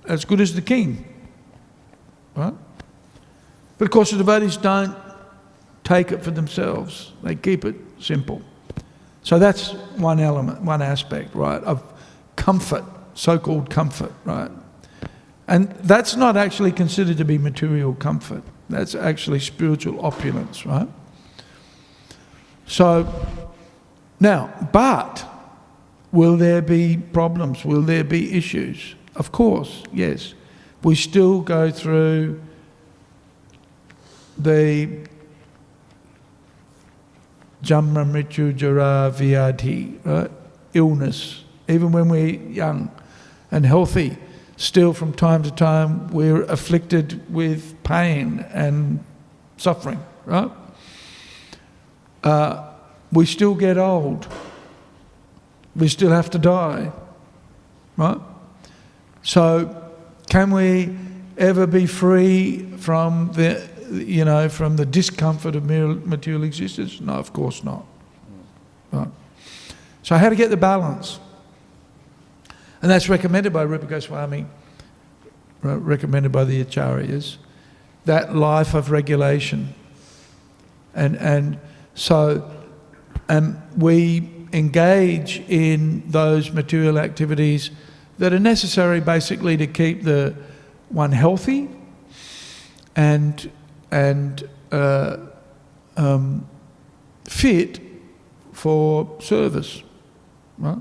as good as the king, right? But of course, the devotees don't take it for themselves, they keep it simple. So that's one element, one aspect, right, of comfort, so called comfort, right? And that's not actually considered to be material comfort. That's actually spiritual opulence, right? So, now, but will there be problems? Will there be issues? Of course, yes. We still go through the Janma Mrityu Jara Vyadhi, right? Illness, even when we're young and healthy, still from time to time we're afflicted with pain and suffering, right? Uh, we still get old. We still have to die, right? So, can we ever be free from the, you know, from the discomfort of material existence? No, of course not. Right. So, how to get the balance? And that's recommended by Rupa Goswami, recommended by the Acharyas, that life of regulation. And, and so um, we engage in those material activities that are necessary basically to keep the one healthy and, and uh, um, fit for service, right?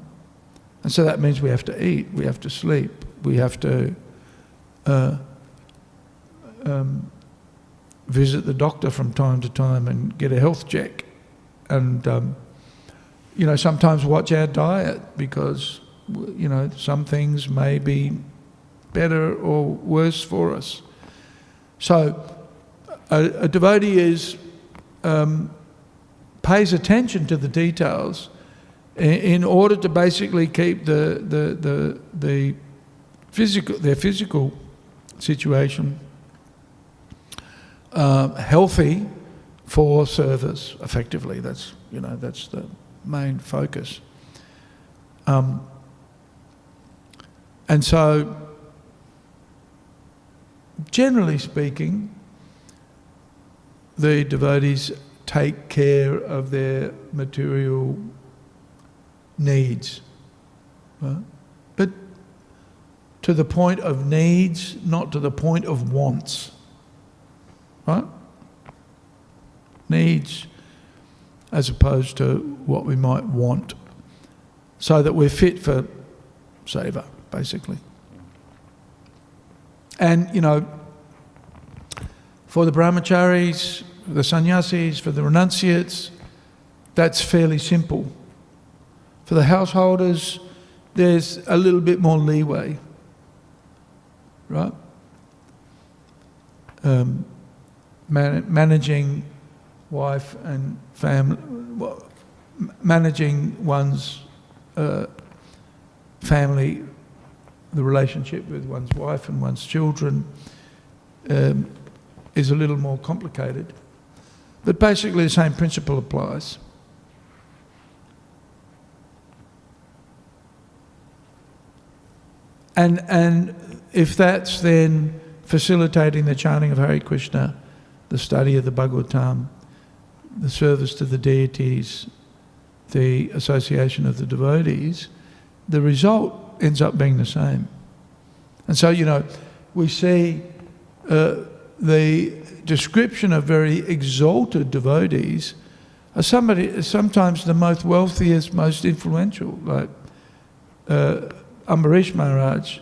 And so that means we have to eat, we have to sleep, we have to uh, um, visit the doctor from time to time and get a health check. And, um, you know, sometimes watch our diet because, you know, some things may be better or worse for us. So a, a devotee is, um, pays attention to the details in order to basically keep the, the, the, the physical, their physical situation uh, healthy for service effectively. That's, you know, that's the main focus. Um, and so, generally speaking, the devotees take care of their material needs. right? But to the point of needs, not to the point of wants. Right? Needs as opposed to what we might want. So that we're fit for seva, basically. And, you know, for the brahmacharis, the sannyasis, for the renunciates, that's fairly simple. For the householders, there's a little bit more leeway, right? Um, man- managing wife and family, managing one's uh, family, the relationship with one's wife and one's children um, is a little more complicated. But basically, the same principle applies. And, and if that's then facilitating the chanting of Hare Krishna, the study of the Bhagavatam, the service to the deities, the association of the devotees, the result ends up being the same. And so, you know, we see uh, the description of very exalted devotees somebody, sometimes the most wealthiest, most influential. Like uh, Ambarish Maharaj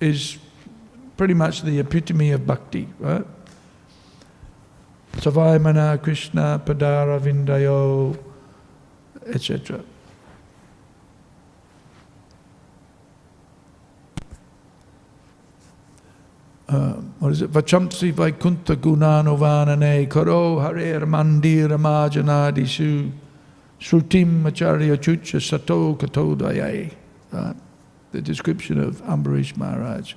is pretty much the epitome of bhakti, right? Savayamana Krishna Padara Vindayo, etc. Uh, what is it? Vachamsi Vaikunta Gunanovanane Karo Harer Mandir Majanadishu Shrutim Acharya Chucha Sato Katodayai. Right? The description of Ambarish Maharaj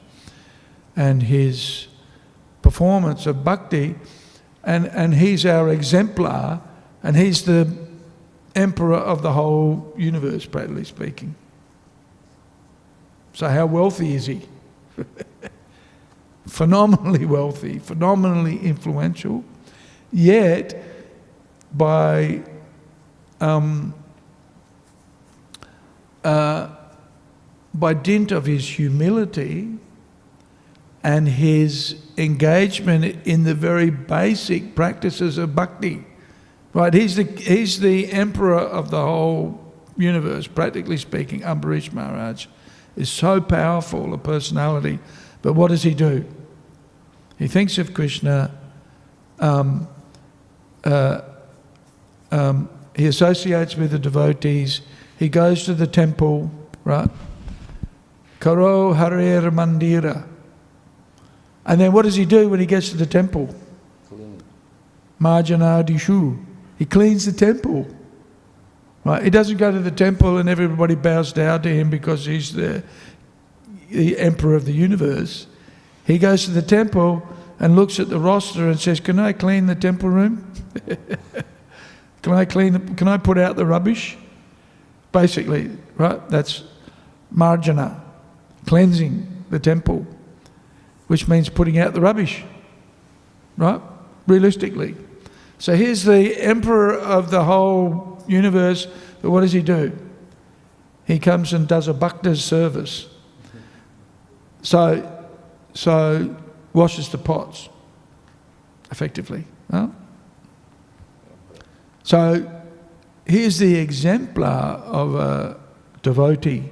and his performance of bhakti and, and he's our exemplar, and he's the emperor of the whole universe, practically speaking. So, how wealthy is he? phenomenally wealthy, phenomenally influential, yet by um, uh, by dint of his humility and his engagement in the very basic practices of bhakti. Right? He's the, he's the emperor of the whole universe, practically speaking. Ambarish Maharaj is so powerful a personality. But what does he do? He thinks of Krishna um, uh, um, he associates with the devotees. He goes to the temple, right? Karo Harer Mandira. And then what does he do when he gets to the temple? Marjana Dishu. He cleans the temple. Right? He doesn't go to the temple and everybody bows down to him because he's the, the emperor of the universe. He goes to the temple and looks at the roster and says, Can I clean the temple room? can I clean the, can I put out the rubbish? Basically, right? That's marjana, cleansing the temple, which means putting out the rubbish. Right? Realistically. So here's the emperor of the whole universe, but what does he do? He comes and does a bhakta's service. So, so washes the pots, effectively. huh? So here's the exemplar of a devotee.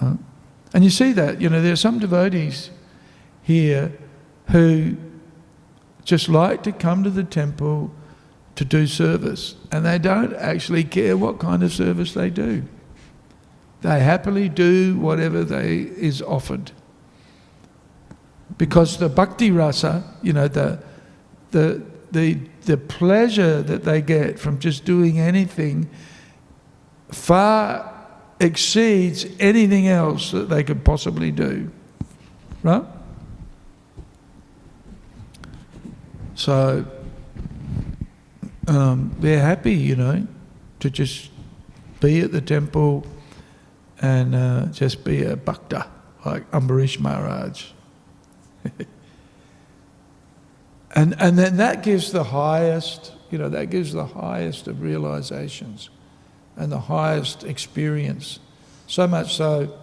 And you see that, you know, there are some devotees here who just like to come to the temple to do service, and they don't actually care what kind of service they do. They happily do whatever they is offered. Because the bhakti rasa, you know, the the the the pleasure that they get from just doing anything far exceeds anything else that they could possibly do. Right? So um, they're happy, you know, to just be at the temple and uh, just be a bhakta like Ambarish Maharaj. and, and then that gives the highest, you know, that gives the highest of realizations and the highest experience. So much so,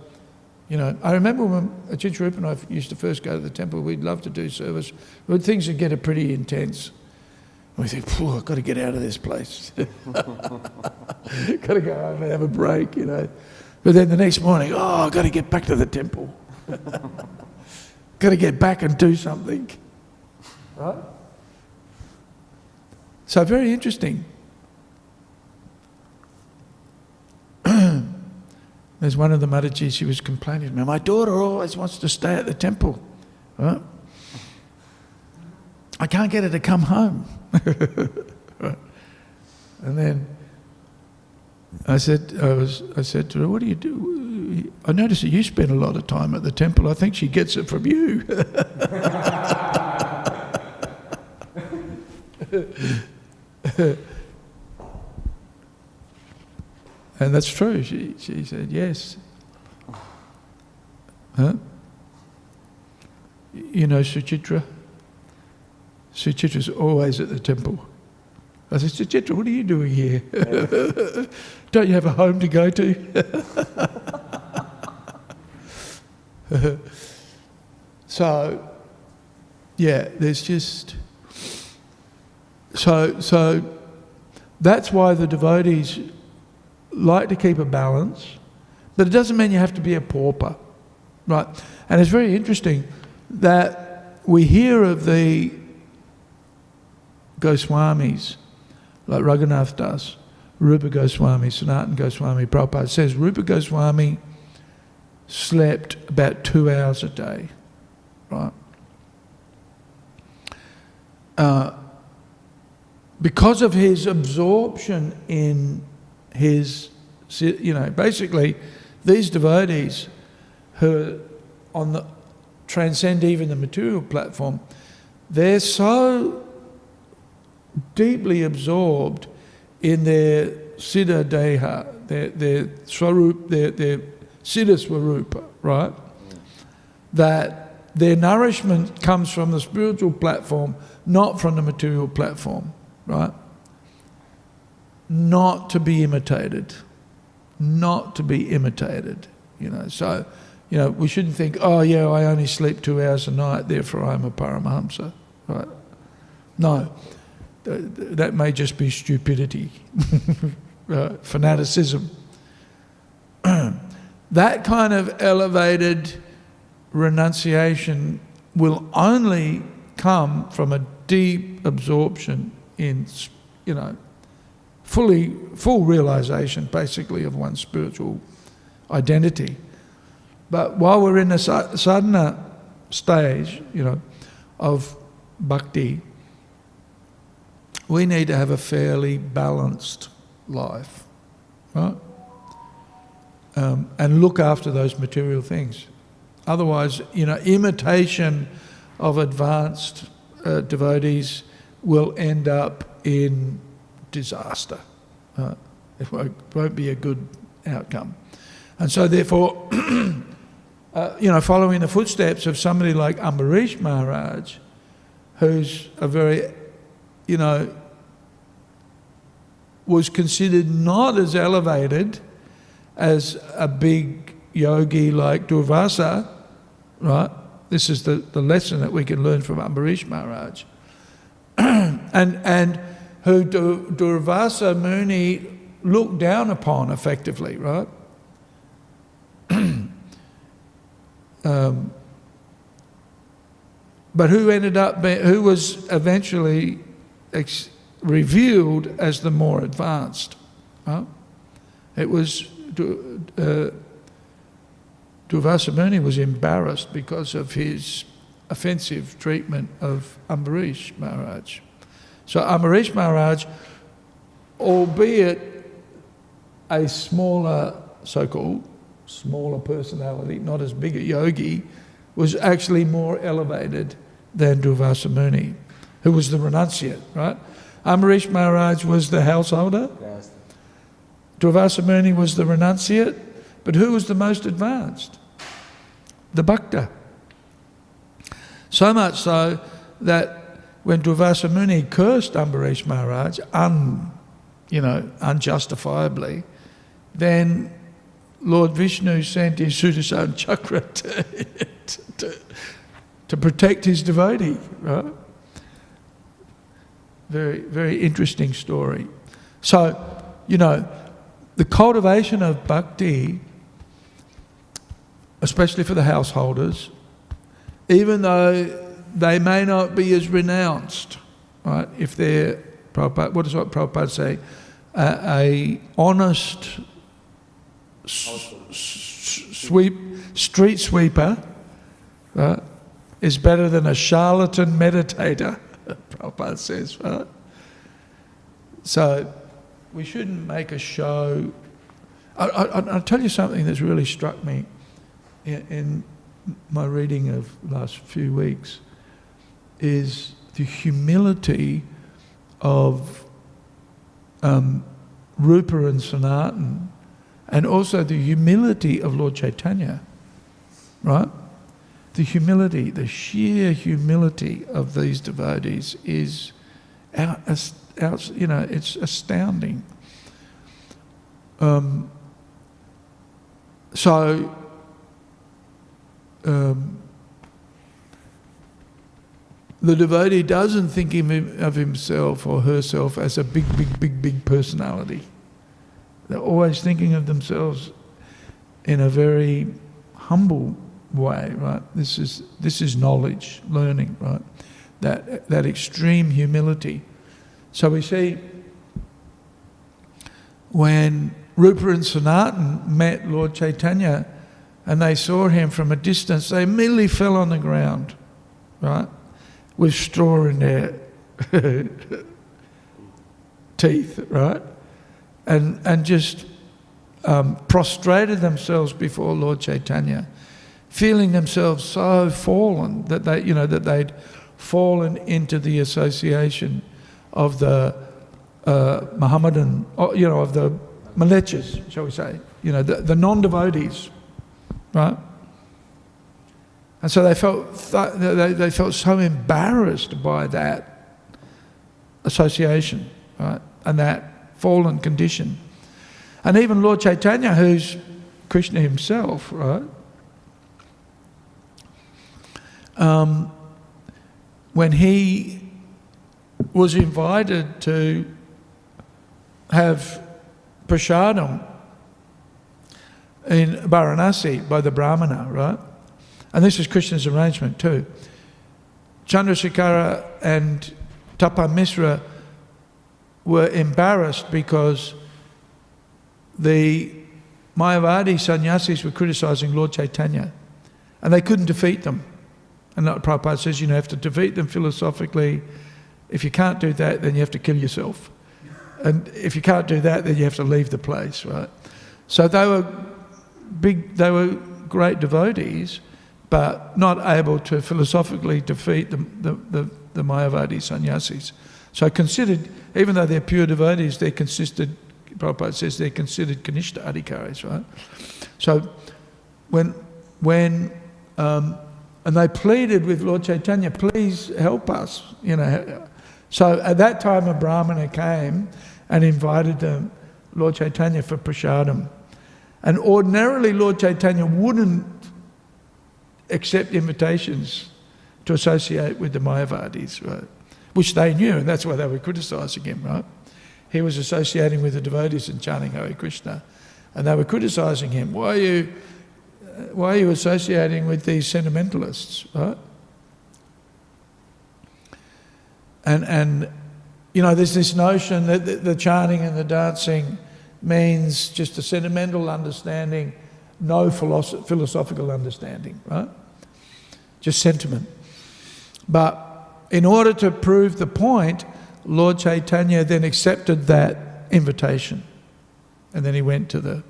you know, I remember when Ajit Rupa and I used to first go to the temple, we'd love to do service, but things would get pretty intense. And we think, "Phew, I've got to get out of this place. got to go home and have a break, you know. But then the next morning, oh, I've got to get back to the temple. got to get back and do something. Right? So, very interesting. There's one of the Mataji, she was complaining to me, my daughter always wants to stay at the temple. Right? I can't get her to come home. Right. And then I said, I, was, I said to her, what do you do? I notice that you spend a lot of time at the temple. I think she gets it from you. and that's true. She, she said, yes. Huh? You know Suchitra? Suchitra's always at the temple. I said, Suchitra, what are you doing here? Don't you have a home to go to? so, yeah, there's just. So, so that's why the devotees like to keep a balance, but it doesn't mean you have to be a pauper, right? And it's very interesting that we hear of the Goswamis, like Raghunath Das, Rupa Goswami, Sanatan Goswami, Prabhupada says Rupa Goswami slept about two hours a day, right? Uh, because of his absorption in his, you know, basically these devotees who on the transcend even the material platform, they're so deeply absorbed in their siddha deha, their, their swarup, their, their siddha swarupa, right? That their nourishment comes from the spiritual platform, not from the material platform, right? Not to be imitated. Not to be imitated, you know. So, you know, we shouldn't think, oh, yeah, I only sleep two hours a night, therefore I'm a Paramahamsa, right? No that may just be stupidity, uh, fanaticism. that kind of elevated renunciation will only come from a deep absorption in, you know, fully full realization, basically, of one's spiritual identity. But while we're in the sadhana stage, you know, of bhakti, we need to have a fairly balanced life, right? Um, and look after those material things. Otherwise, you know, imitation of advanced uh, devotees will end up in disaster. Uh, it won't, won't be a good outcome. And so, therefore, uh, you know, following the footsteps of somebody like Ambarish Maharaj, who's a very, you know, was considered not as elevated as a big yogi like Durvasa, right? This is the, the lesson that we can learn from Ambarish Maharaj. and, and who Dur- Durvasa Muni looked down upon effectively, right? um, but who ended up who was eventually ex- revealed as the more advanced. Right? It was uh, Durvasa Muni was embarrassed because of his offensive treatment of Ambarish Maharaj. So Ambarish Maharaj, albeit a smaller, so-called smaller personality, not as big a yogi, was actually more elevated than Durvasa Muni, who was the renunciate, right? Ambarish Maharaj was the householder. Durvasa Muni was the renunciate, but who was the most advanced? The Bhakta. So much so that when Durvasa Muni cursed Ambarish Maharaj, un, you know, unjustifiably, then Lord Vishnu sent his Sudarshan Chakra to, to, to protect his devotee, right? Very, very interesting story. So, you know, the cultivation of bhakti, especially for the householders, even though they may not be as renounced, right? If they're, Prabhupada, what does what Prabhupada say? A, a honest s- sweep, street sweeper is better than a charlatan meditator, Prabhupada says, right? So we shouldn't make a show. I, I, I'll tell you something that's really struck me in, in my reading of last few weeks is the humility of um, Rupa and Sanatan, and also the humility of Lord Chaitanya, right? The humility, the sheer humility of these devotees is out, out you know, it's astounding. Um, so, um, the devotee doesn't think of himself or herself as a big, big, big, big personality. They're always thinking of themselves in a very humble way, right? This is, this is knowledge, learning, right? That, that extreme humility. So we see when Rupa and Sanatan met Lord Chaitanya and they saw him from a distance, they immediately fell on the ground, right? With straw in their teeth, right? And, and just um, prostrated themselves before Lord Chaitanya, feeling themselves so fallen that they, you know, that they'd fallen into the association of the uh, Mohammedan, oh, you know, of the Malechas, shall we say, you know, the, the non-devotees, right? And so they felt th- they, they felt so embarrassed by that association, right, and that fallen condition. And even Lord Chaitanya, who's Krishna himself, right, um, when he was invited to have prasadam in Varanasi by the Brahmana, right? And this is Krishna's arrangement too. Chandrasekhara and Tapa Misra were embarrassed because the Mayavadi sannyasis were criticizing Lord Chaitanya and they couldn't defeat them. And like Prabhupada says, you know, you have to defeat them philosophically. If you can't do that, then you have to kill yourself. And if you can't do that, then you have to leave the place, right? So they were big, they were great devotees, but not able to philosophically defeat the, the, the, the Mayavadi sannyasis. So considered, even though they're pure devotees, they're considered, Prabhupada says they're considered Kanishta Adhikaris, right? So when, when um, and they pleaded with Lord Chaitanya, please help us, you know. So at that time a Brahmana came and invited them, Lord Chaitanya for prasadam. And ordinarily Lord Chaitanya wouldn't accept invitations to associate with the Mayavadis, right? Which they knew, and that's why they were criticizing him, right? He was associating with the devotees and chanting Hare Krishna. And they were criticizing him. Why are you uh, why are you associating with these sentimentalists, right? And, and you know, there's this notion that the, the chanting and the dancing means just a sentimental understanding, no philosoph- philosophical understanding, right? Just sentiment. But in order to prove the point, Lord Chaitanya then accepted that invitation. And then he went to the,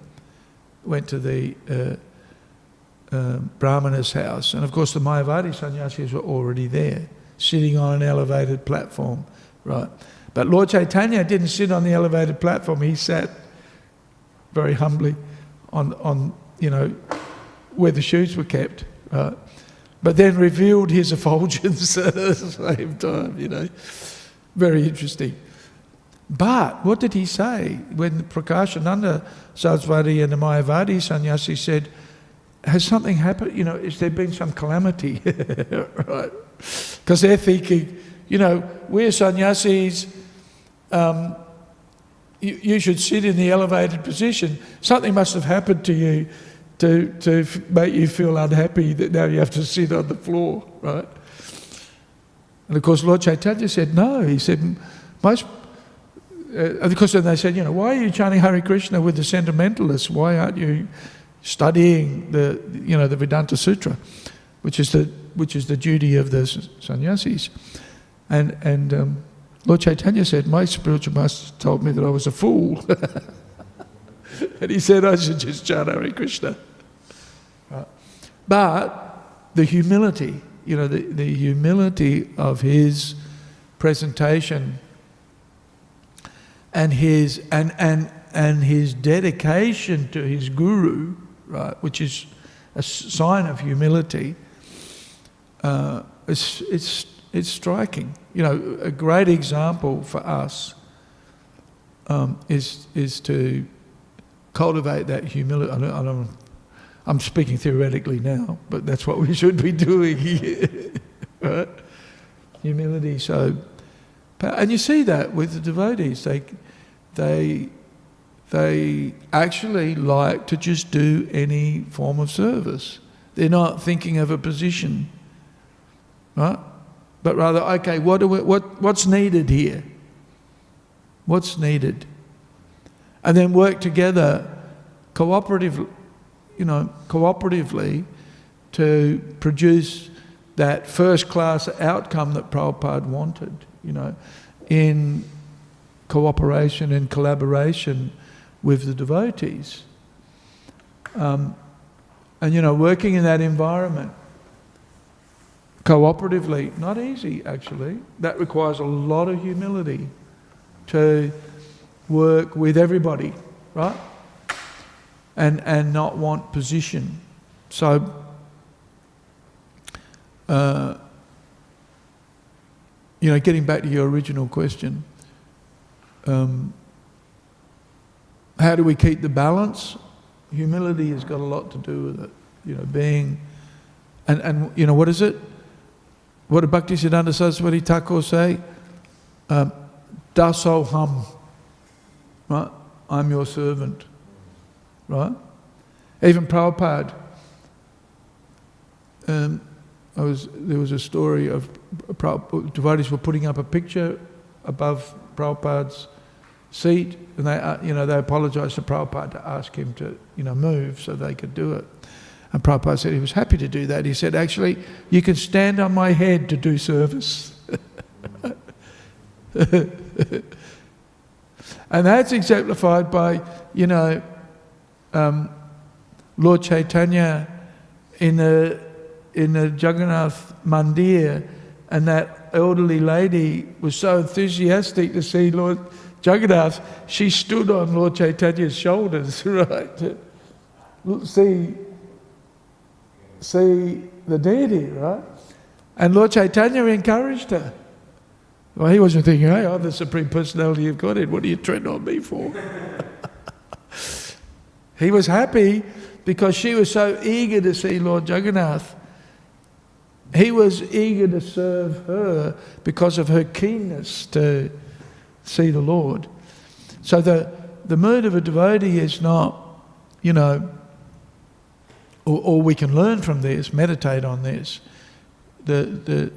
went to the uh, uh, Brahmana's house. And of course, the Mayavadi sannyasis were already there, sitting on an elevated platform, right? But Lord Chaitanya didn't sit on the elevated platform. He sat very humbly on, on you know, where the shoes were kept, right? But then revealed his effulgence at the same time, you know. Very interesting. But what did he say when Prakashananda Saraswati and the Mayavadi sannyasi said, has something happened? You know, is there been some calamity? right? Because they're thinking, you know, we're sannyasis, um, you, you, should sit in the elevated position. Something must have happened to you to, to make you feel unhappy that now you have to sit on the floor, right? And of course, Lord Chaitanya said, no. He said, most. Uh, because then they said, you know, why are you chanting Hare Krishna with the sentimentalists? Why aren't you studying the, you know, the Vedanta Sutra, which is the, which is the duty of the sannyasis. And, and um, Lord Chaitanya said, my spiritual master told me that I was a fool. and he said I should just chant Hare Krishna. But the humility, you know, the, the humility of his presentation and his, and, and, and his dedication to his guru, right, which is a sign of humility, uh, it's, it's, it's striking. You know, a great example for us um, is, is to cultivate that humility. I don't, I don't, I'm speaking theoretically now, but that's what we should be doing here. right? Humility. So, and you see that with the devotees. They, they they actually like to just do any form of service. They're not thinking of a position, right? But rather, okay, what, we, what what's needed here? What's needed? And then work together, cooperative, you know, cooperatively, to produce that first-class outcome that Prabhupada wanted. You know, in cooperation and collaboration with the devotees. Um, and you know, working in that environment cooperatively, not easy actually. That requires a lot of humility to work with everybody, right? And, and not want position. So, uh, you know, getting back to your original question, um, how do we keep the balance? Humility has got a lot to do with it. You know, being, and, and you know, what is it? What did Bhaktisiddhanta Saraswati Thakur say? Um, Dasoham, right? I'm your servant, right? Even Prabhupada, um, I was, there was a story of devotees were putting up a picture above Prabhupada's seat, and they, uh, you know, they apologised to Prabhupada to ask him to, you know, move so they could do it. And Prabhupada said he was happy to do that. He said, actually, you can stand on my head to do service. and that's exemplified by, you know, um, Lord Chaitanya in the in the Jagannath Mandir, and that elderly lady was so enthusiastic to see Lord Jagannath, she stood on Lord Chaitanya's shoulders, right, to see see the deity, right? And Lord Chaitanya encouraged her. Well, he wasn't thinking, hey, I'm the Supreme Personality of Godhead. What are you treading on me for? he was happy because she was so eager to see Lord Jagannath. He was eager to serve her because of her keenness to see the Lord. So the, the mood of a devotee is not, you know, or, or we can learn from this, meditate on this. The, the,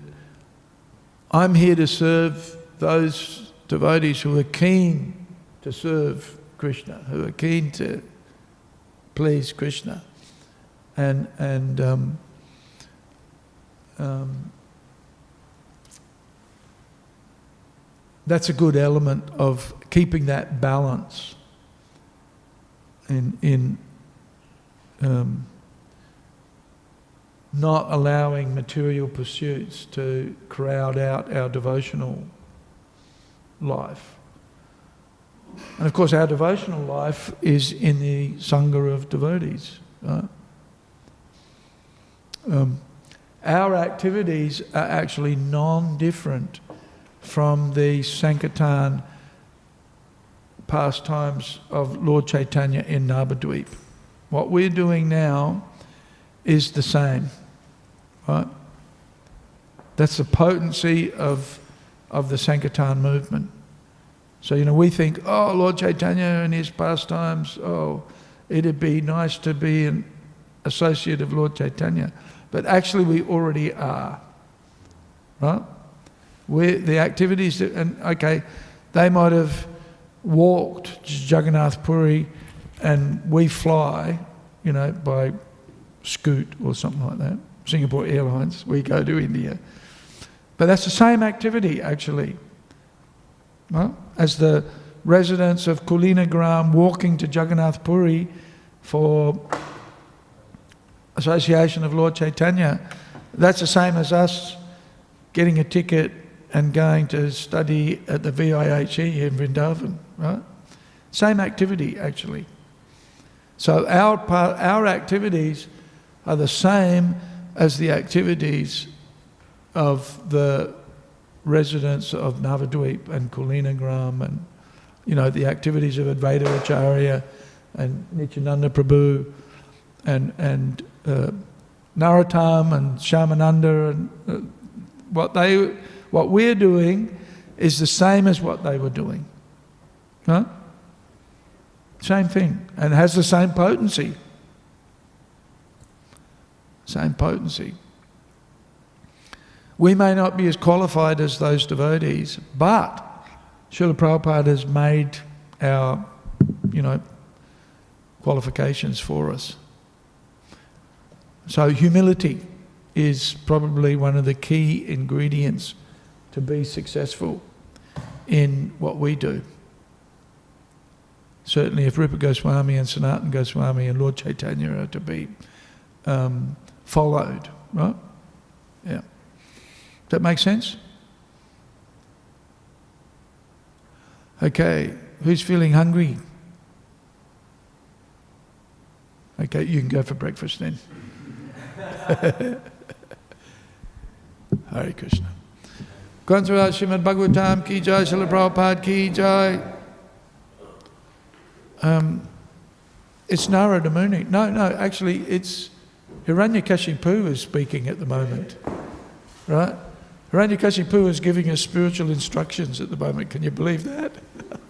I'm here to serve those devotees who are keen to serve Krishna, who are keen to please Krishna. And, and um, um, that's a good element of keeping that balance in, in um, not allowing material pursuits to crowd out our devotional life. And of course, our devotional life is in the Sangha of devotees. Right? Um, our activities are actually non different from the Sankirtan pastimes of Lord Chaitanya in Navadvip. What we're doing now is the same. Right? That's the potency of, of the Sankirtan movement. So, you know, we think, oh, Lord Chaitanya and his pastimes, oh, it'd be nice to be an associate of Lord Chaitanya. But actually, we already are. Right? we the activities, that, and okay, they might have walked Jagannath Puri and we fly, you know, by scoot or something like that. Singapore Airlines, we go to India. But that's the same activity, actually. Well, as the residents of Kulinagram walking to Jagannath Puri for Association of Lord Chaitanya, that's the same as us getting a ticket and going to study at the VIHE in Vrindavan, right? Same activity, actually. So our, part, our activities are the same as the activities of the residents of Navadvip and Kulinagram and, you know, the activities of Advaita Acharya and Nityananda Prabhu and, and uh, and Shyamananda and uh, what, they, what we're doing is the same as what they were doing. Huh? Same thing and has the same potency. Same potency. We may not be as qualified as those devotees, but Srila Prabhupada has made our, you know, qualifications for us. So humility is probably one of the key ingredients to be successful in what we do. Certainly, if Rupa Goswami and Sanatan Goswami and Lord Chaitanya are to be um, followed, right? Yeah. Does that make sense? Okay, who's feeling hungry? Okay, you can go for breakfast then. Hare Krishna. Grantharaj Srimad Bhagavatam ki jai, Srila Prabhupada ki jai. Um, it's Narada Muni. No, no, actually, it's Hiranyakashipu is speaking at the moment, right? Hiranyakashipu is giving us spiritual instructions at the moment. Can you believe that?